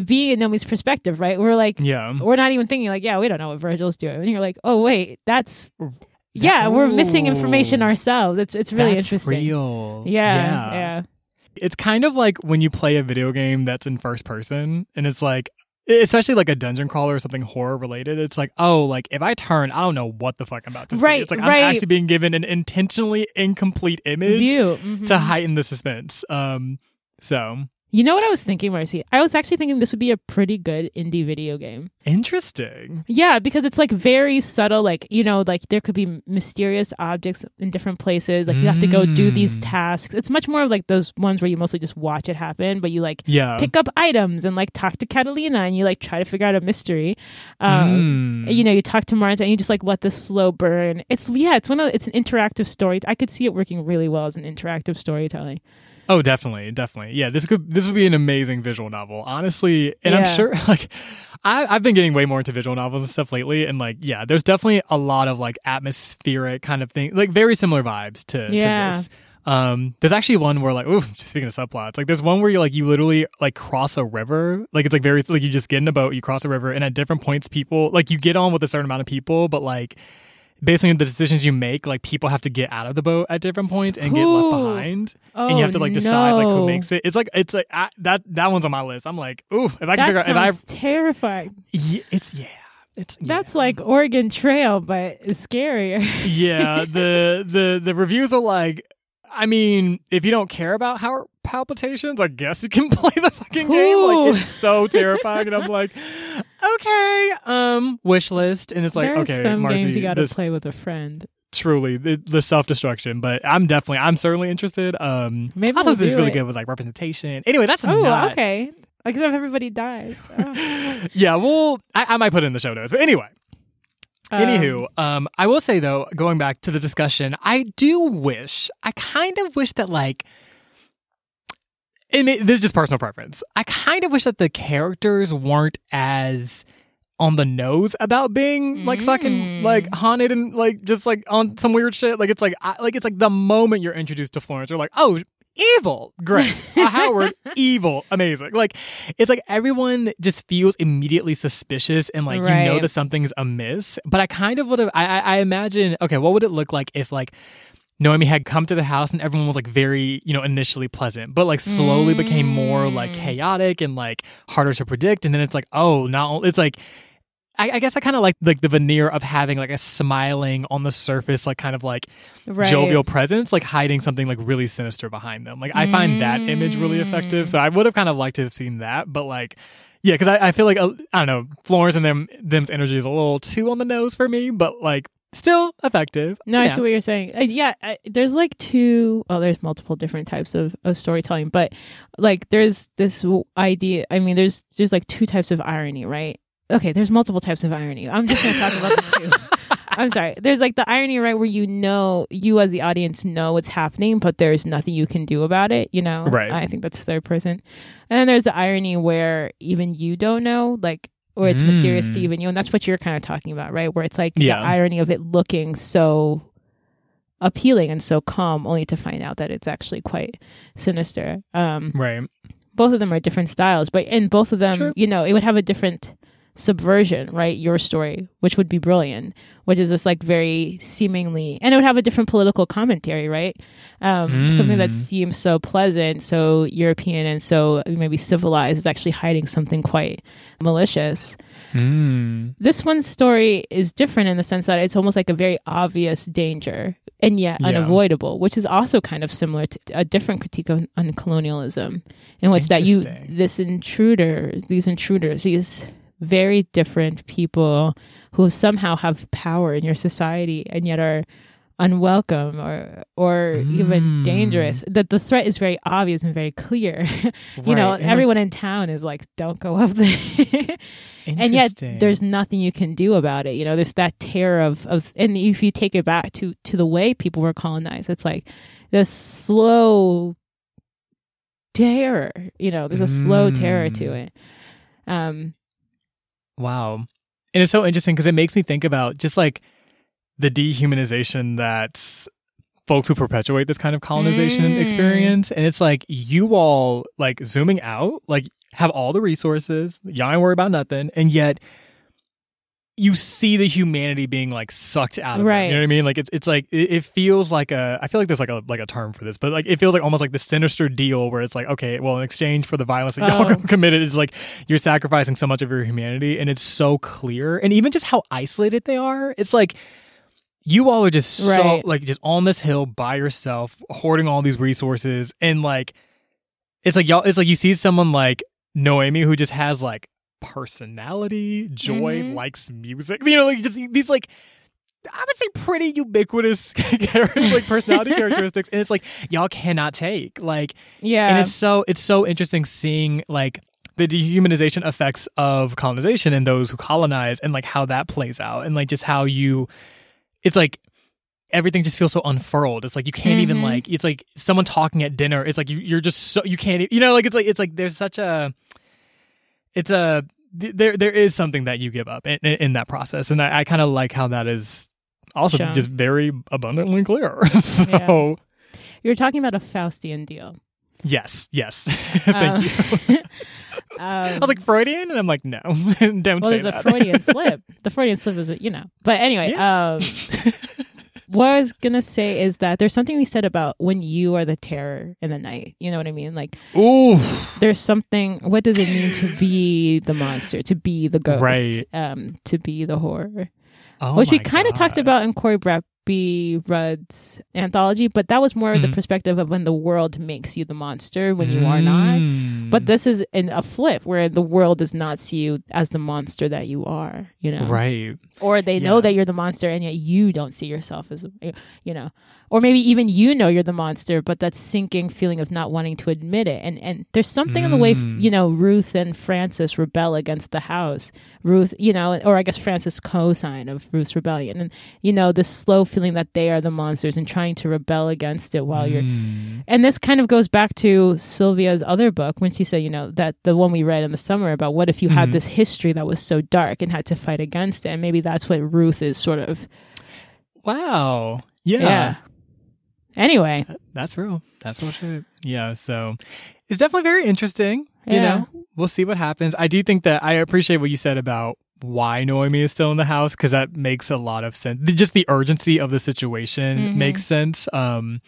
being in Noemi's perspective, right? We're like, yeah. we're not even thinking like, yeah, we don't know what Virgil's doing. And you're like, oh wait, that's yeah, we're missing information ourselves. It's it's really That's interesting. real. Yeah, yeah, It's kind of like when you play a video game that's in first person and it's like especially like a dungeon crawler or something horror related, it's like, oh, like if I turn, I don't know what the fuck I'm about to see. Right, It's like right. I'm actually being given an intentionally incomplete image mhm. to heighten the suspense. Um so You know what I was thinking, Marcy? I was actually thinking this would be a pretty good indie video game. interesting. Yeah, because it's like very subtle. Like, you know, like there could be mysterious objects in different places. Like you have to go do these Mm. tasks. It's much more of like those ones where you mostly just watch it happen, but you like Yeah. pick up items and like talk to Catalina and you like try to figure out a mystery. Um, Mm. You know, you talk to Marta and you just like let this slow burn. It's yeah, it's one of it's an interactive story. I could see it working really well as an interactive storytelling. Oh, definitely, definitely. Yeah, this could this would be an amazing visual novel, honestly. And Yeah. I'm sure, like, I, I've been getting way more into visual novels and stuff lately, and like, yeah, there's definitely a lot of like atmospheric kind of thing, like very similar vibes to, Yeah. to this. Um, there's actually one where like, ooh, just speaking of subplots, like there's one where you like you literally like cross a river, like it's like very like you just get in a boat, you cross a river, and at different points, people like you get on with a certain amount of people, but like. Based on the decisions you make, like people have to get out of the boat at different points and get left behind Oh, and you oh, have to like decide like who makes it. It's like it's like I, that that one's on my list. I'm like, ooh, if I can That figure out if I terrifying. yeah, it's yeah, it's That's yeah. like Oregon Trail, but it's scarier. yeah. The the the reviews are like, I mean, if you don't care about heart palpitations, I guess you can play the fucking game. Like it's so terrifying, and I'm like, okay, um, wish list, and it's like, there are okay, some Marcy, games you got to play with a friend. truly the, the self destruction. But I'm definitely, I'm certainly interested. Um, Maybe also we'll this is really it. good with like representation. Anyway, that's Oh, not okay. Except if everybody dies. Oh. yeah, well, I, I might put it in the show notes. But anyway, anywho, um, I will say though, going back to the discussion, I do wish, I kind of wish that like, and it, this is just personal preference. I kind of wish that the characters weren't as on the nose about being like fucking Mm. like haunted and like just like on some weird shit. Like it's like I, like it's like the moment you're introduced to Florence, you're like, oh, evil, great. Uh, Howard, evil, amazing. Like it's like everyone just feels immediately suspicious and like you know that something's amiss. But I kind of would have. I, I I imagine. Okay, what would it look like if like. Noemi had come to the house and everyone was like very, you know, initially pleasant, but like slowly became more like Mm. chaotic and like harder to predict. And then it's like, oh, now it's like, I, I guess I kind of like like the veneer of having like a smiling on the surface, like kind of like right. jovial presence, like hiding something like really sinister behind them. Like I find that image really effective. So I would have kind of liked to have seen that, but like. Yeah, because I, I feel like uh, I don't know Florence and them them's energy is a little too on the nose for me, but like still effective. No, I see what you're saying. Uh, yeah, I, there's like two. Oh, there's multiple different types of, of storytelling, but like there's this idea. I mean, there's there's like two types of irony, right? Okay, there's multiple types of irony. I'm just gonna talk about the two. I'm sorry. There's like the irony, right, where you know you as the audience know what's happening, but there's nothing you can do about it. You know, Right. I think that's third person. And then there's the irony where even you don't know, like. Or it's mysterious to Mm. even you, and that's what you're kind of talking about, right? Where it's like Yeah. the irony of it looking so appealing and so calm, only to find out that it's actually quite sinister. Um, Right. both of them are different styles, but in both of them, True. you know, it would have a different subversion, right? Your story, which would be brilliant, which is this like very seemingly, and it would have a different political commentary, right? Um, Something that Mm. seems so pleasant, so European, and so maybe civilized is actually hiding something quite malicious. Mm. This one's story is different in the sense that it's almost like a very obvious danger and yet Yeah. unavoidable, which is also kind of similar to a different critique of, on colonialism, in which that you this intruder, these intruders, these very different people who somehow have power in your society and yet are unwelcome or or even Mm. dangerous. That the threat is very obvious and very clear. You know And, everyone in town is like don't go up there. And yet there's nothing you can do about it. You know there's that terror of of and if you take it back to to the way people were colonized it's like this slow terror you know there's a slow terror to Mm. it. Um Wow. And it's so interesting because it makes me think about just like the dehumanization that folks who perpetuate this kind of colonization Mm. experience. And it's like you all like zooming out, like have all the resources, y'all ain't worry about nothing. And yet you see the humanity being like sucked out of it. Right. You know what I mean? Like it's it's like it, it feels like a I feel like there's like a like a term for this, but like it feels like almost like the sinister deal where it's like, okay, well in exchange for the violence that y'all Oh. committed, it's like you're sacrificing so much of your humanity and it's so clear. And even just how isolated they are, it's like you all are just so like just on this hill by yourself, hoarding all these resources, and like it's like y'all it's like you see someone like Noemi who just has like personality, joy, Mhm. likes music. You know, like just these like I would say pretty ubiquitous like personality characteristics. And it's like y'all cannot take. Like yeah and it's so it's so interesting seeing like the dehumanization effects of colonization and those who colonize and like how that plays out and like just how you it's like everything just feels so unfurled. It's like you can't even Mhm. like it's like someone talking at dinner. It's like you, you're just so you can't you know like it's like it's like there's such a it's a there there is something that you give up in, in, in that process, and I, I kind of like how that is also Shown. just very abundantly clear. so You're talking about a Faustian deal. yes, yes, thank Um, you. I I was like Freudian, and I'm like no, don't well, there's a. Freudian slip. The Freudian slip is, you know. But anyway, um, what I was gonna say is that there's something we said about when you are the terror in the night. You know what I mean? Like Ooh, there's something. What does it mean to be the monster? To be the ghost? Right. Um, to be the horror, oh which we kind of talked about in Corey Bradby Rudd's anthology, but that was more of the Mhm. perspective of when the world makes you the monster when you are not. Mm. But this is in a flip where the world does not see you as the monster that you are, you know. right. Or they know that you're the monster and yet you don't see yourself as, you know. Or maybe even you know you're the monster, but that sinking feeling of not wanting to admit it. And and there's something in the way, Mm. you know, Ruth and Francis rebel against the house. Ruth, you know, or I guess Francis co-sign of Ruth's rebellion. And, you know, this slow feeling that they are the monsters and trying to rebel against it while you're Mm. and this kind of goes back to Silvia's other book when she said, you know, that the one we read in the summer about what if you had Mhm. this history that was so dark and had to fight against it. And maybe that's what Ruth is sort of. Wow. Yeah. Yeah. Anyway, That's real. That's real shit. Yeah. So it's definitely very interesting. You Yeah. know, we'll see what happens. I do think that I appreciate what you said about why Noemi is still in the house because that makes a lot of sense. Just the urgency of the situation Mhm. makes sense. Um,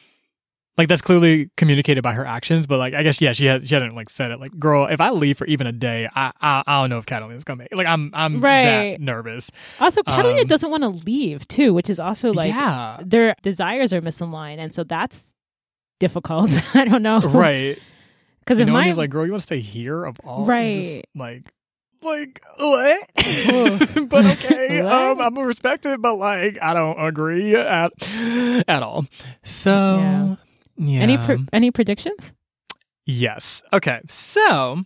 like that's clearly communicated by her actions, but like I guess yeah, she had she hadn't like said it. Like, girl, if I leave for even a day, I I, I don't know if Catalina's gonna make. Like, I'm I'm Right. that nervous. also, Catalina Um, doesn't want to leave too, which is also like yeah, their desires are misaligned. And so that's difficult. I don't know. right. Because if And my. Noemi's like, girl, you want to stay here of all? Right. Just, like, like what? But okay, What? um, I'm gonna respect it, but like, I don't agree at at all. So, Yeah. yeah. any, pr- any predictions? yes. Okay. So.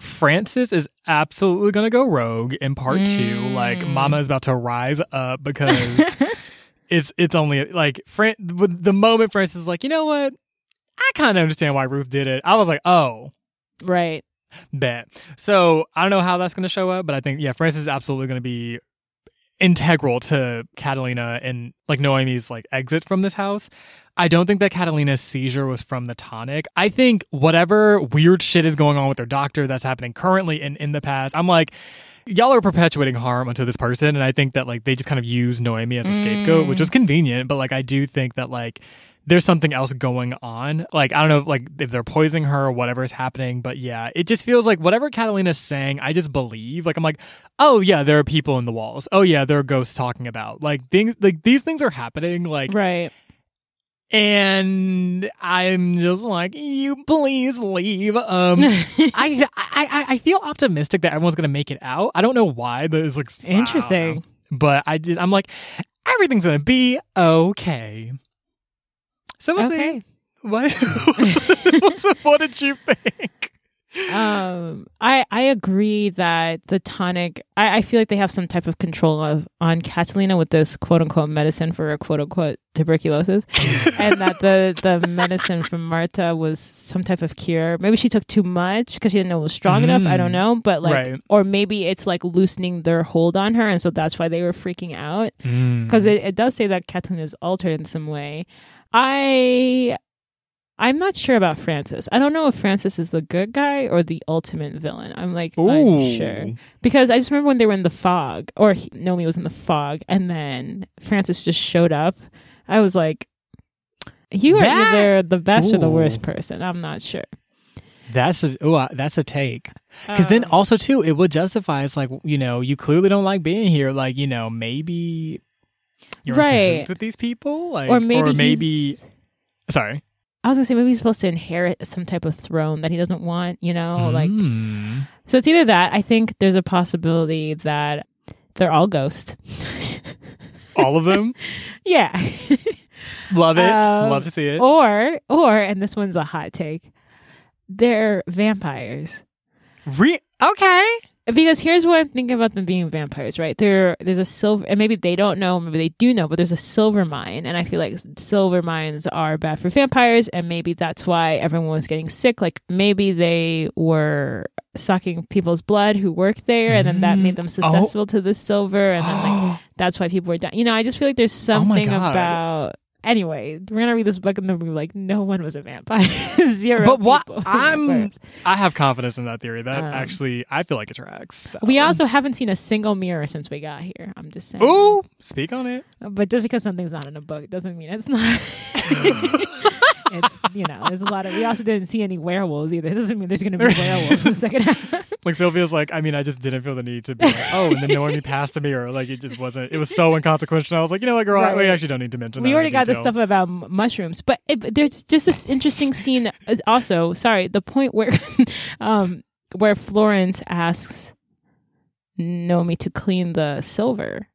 Francis is absolutely going to go rogue in part two. Like, Mm. Mama is about to rise up because it's it's only like Fran. The moment Francis is like, you know what, I kind of understand why Ruth did it. I was like, oh, right. Bet. So I don't know how that's going to show up, but I think yeah, Francis is absolutely going to be integral to Catalina and like Noemi's like exit from this house. I don't think that Catalina's seizure was from the tonic. I think whatever weird shit is going on with their doctor that's happening currently and in the past, I'm like, y'all are perpetuating harm onto this person. And I think that like they just kind of use Noemi as a scapegoat, Mm. which was convenient. But like I do think that like there's something else going on. Like I don't know, like if they're poisoning her or whatever is happening, but yeah, it just feels like whatever Catalina's saying, I just believe. Like I'm like, oh yeah, there are people in the walls. Oh yeah, there are ghosts talking about like things. Like these things are happening. Like Right. and I'm just like, you please leave. Um, I, I I feel optimistic that everyone's gonna make it out. I don't know why, but it's like. Interesting. But I just I'm like, everything's gonna be okay. So we'll Okay. see. What? what did you think? um i i agree that the tonic I, I feel like they have some type of control of on catalina with this quote unquote medicine for quote unquote tuberculosis and that the the medicine from marta was some type of cure maybe she took too much because she didn't know it was strong enough i don't Mm. know but like Right. or maybe it's like loosening their hold on her and so that's why they were freaking out Mm. because it, it does say that Catalina is altered in some way. I I'm not sure about Francis. I don't know if Francis is the good guy or the ultimate villain. I'm like unsure Ooh. because I just remember when they were in the fog, or he, Noemi was in the fog, and then Francis just showed up. I was like, you are That- either the best or the worst person. I'm not sure. That's a ooh, uh, that's a take. Because then Um, also too, it would justify. It's like you know, you clearly don't like being here. Like you know, maybe you're Right. with these people. Like or maybe or maybe. Sorry. I was gonna say maybe he's supposed to inherit some type of throne that he doesn't want. You know, like Mm. So it's either that. I think there's a possibility that they're all ghosts. all of them. yeah. Love it. Um, Love to see it. or or and this one's a hot take. They're vampires. Re- okay. Because here's what I'm thinking about them being vampires, right? There, there's a silver, and maybe they don't know, maybe they do know, but there's a silver mine, and I feel like silver mines are bad for vampires, and maybe that's why everyone was getting sick. Like maybe they were sucking people's blood who worked there, and then that made mm-hmm. them oh. susceptible to the silver, and then like that's why people were dying. You know, I just feel like there's oh something God. about. Anyway, we're gonna read this book and then we're like, no one was a vampire. Zero. But what I'm. I have confidence in that theory. That Um, actually, I feel like it tracks. So. We also haven't seen a single mirror since we got here. I'm just saying. Ooh, speak on it. But just because something's not in a book doesn't mean it's not. it's you know, there's a lot of. We also didn't see any werewolves either. It doesn't mean there's going to be werewolves in the second half. Like Silvia's like, I mean, I just didn't feel the need to be like, oh, and then knowing me past the mirror, like it just wasn't. It was so inconsequential. I was like, you know what, girl, Right. we actually don't need to mention. we already got the stuff about mushrooms, but it, there's just this interesting scene. uh, Also, sorry, the point where, um, where Florence asks Naomi to clean the silver.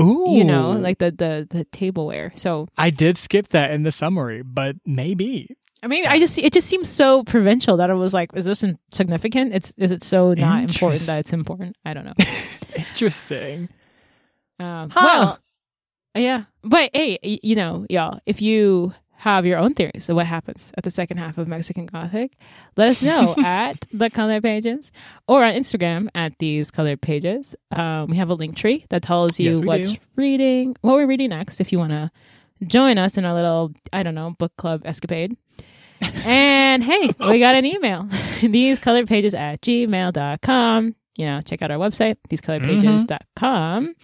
Ooh, You know, like the the the tableware. So I did skip that in the summary, but maybe I mean, I just it just seems so provincial that I was like, is this significant? It's is it so not important that it's important? I don't know. interesting. Um, Huh. Well, yeah, but hey, you know, y'all, if you have your own theories of what happens at the second half of Mexican Gothic, let us know at the color pages or on Instagram at these colored pages. Um, we have a link tree that tells you Yes, what's do. reading, what we're reading next. If you want to join us in our little, I don't know, book club escapade. and hey, we got an email. These colored pages at gmail.com. You know, check out our website, thesecoloredpages.com.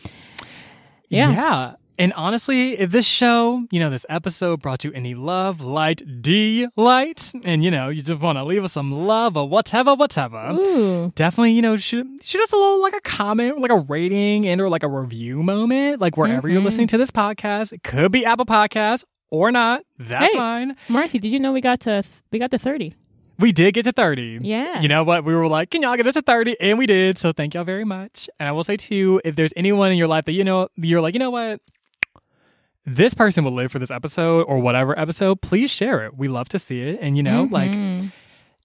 Yeah. Yeah. And honestly, if this show, you know, this episode brought you any love, light, delight, and you know, you just want to leave us some love or whatever, whatever, Ooh. definitely, you know, shoot, shoot us a little like a comment, like a rating, and or like a review moment, like wherever you're Mhm. listening to this podcast. It could be Apple Podcasts or not. That's Hey. fine. Marcy, did you know we got to we got to 30? We did get to 30. Yeah. You know what? We were like, can y'all get us to 30? And we did. So thank y'all very much. And I will say too, if there's anyone in your life that you know, you're like, you know what? This person will live for this episode or whatever episode, please share it. We love to see it. And you know, like Mhm.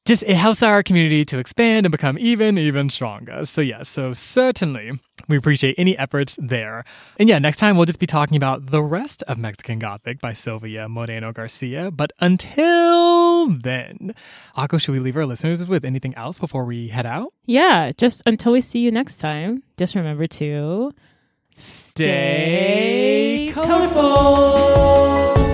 just it helps our community to expand and become even, even stronger. So yeah, so certainly we appreciate any efforts there. And yeah, next time we'll just be talking about the rest of Mexican Gothic by Silvia Moreno Garcia. But until then, Akko, should we leave our listeners with anything else before we head out? yeah, just until we see you next time, just remember to Stay colorful.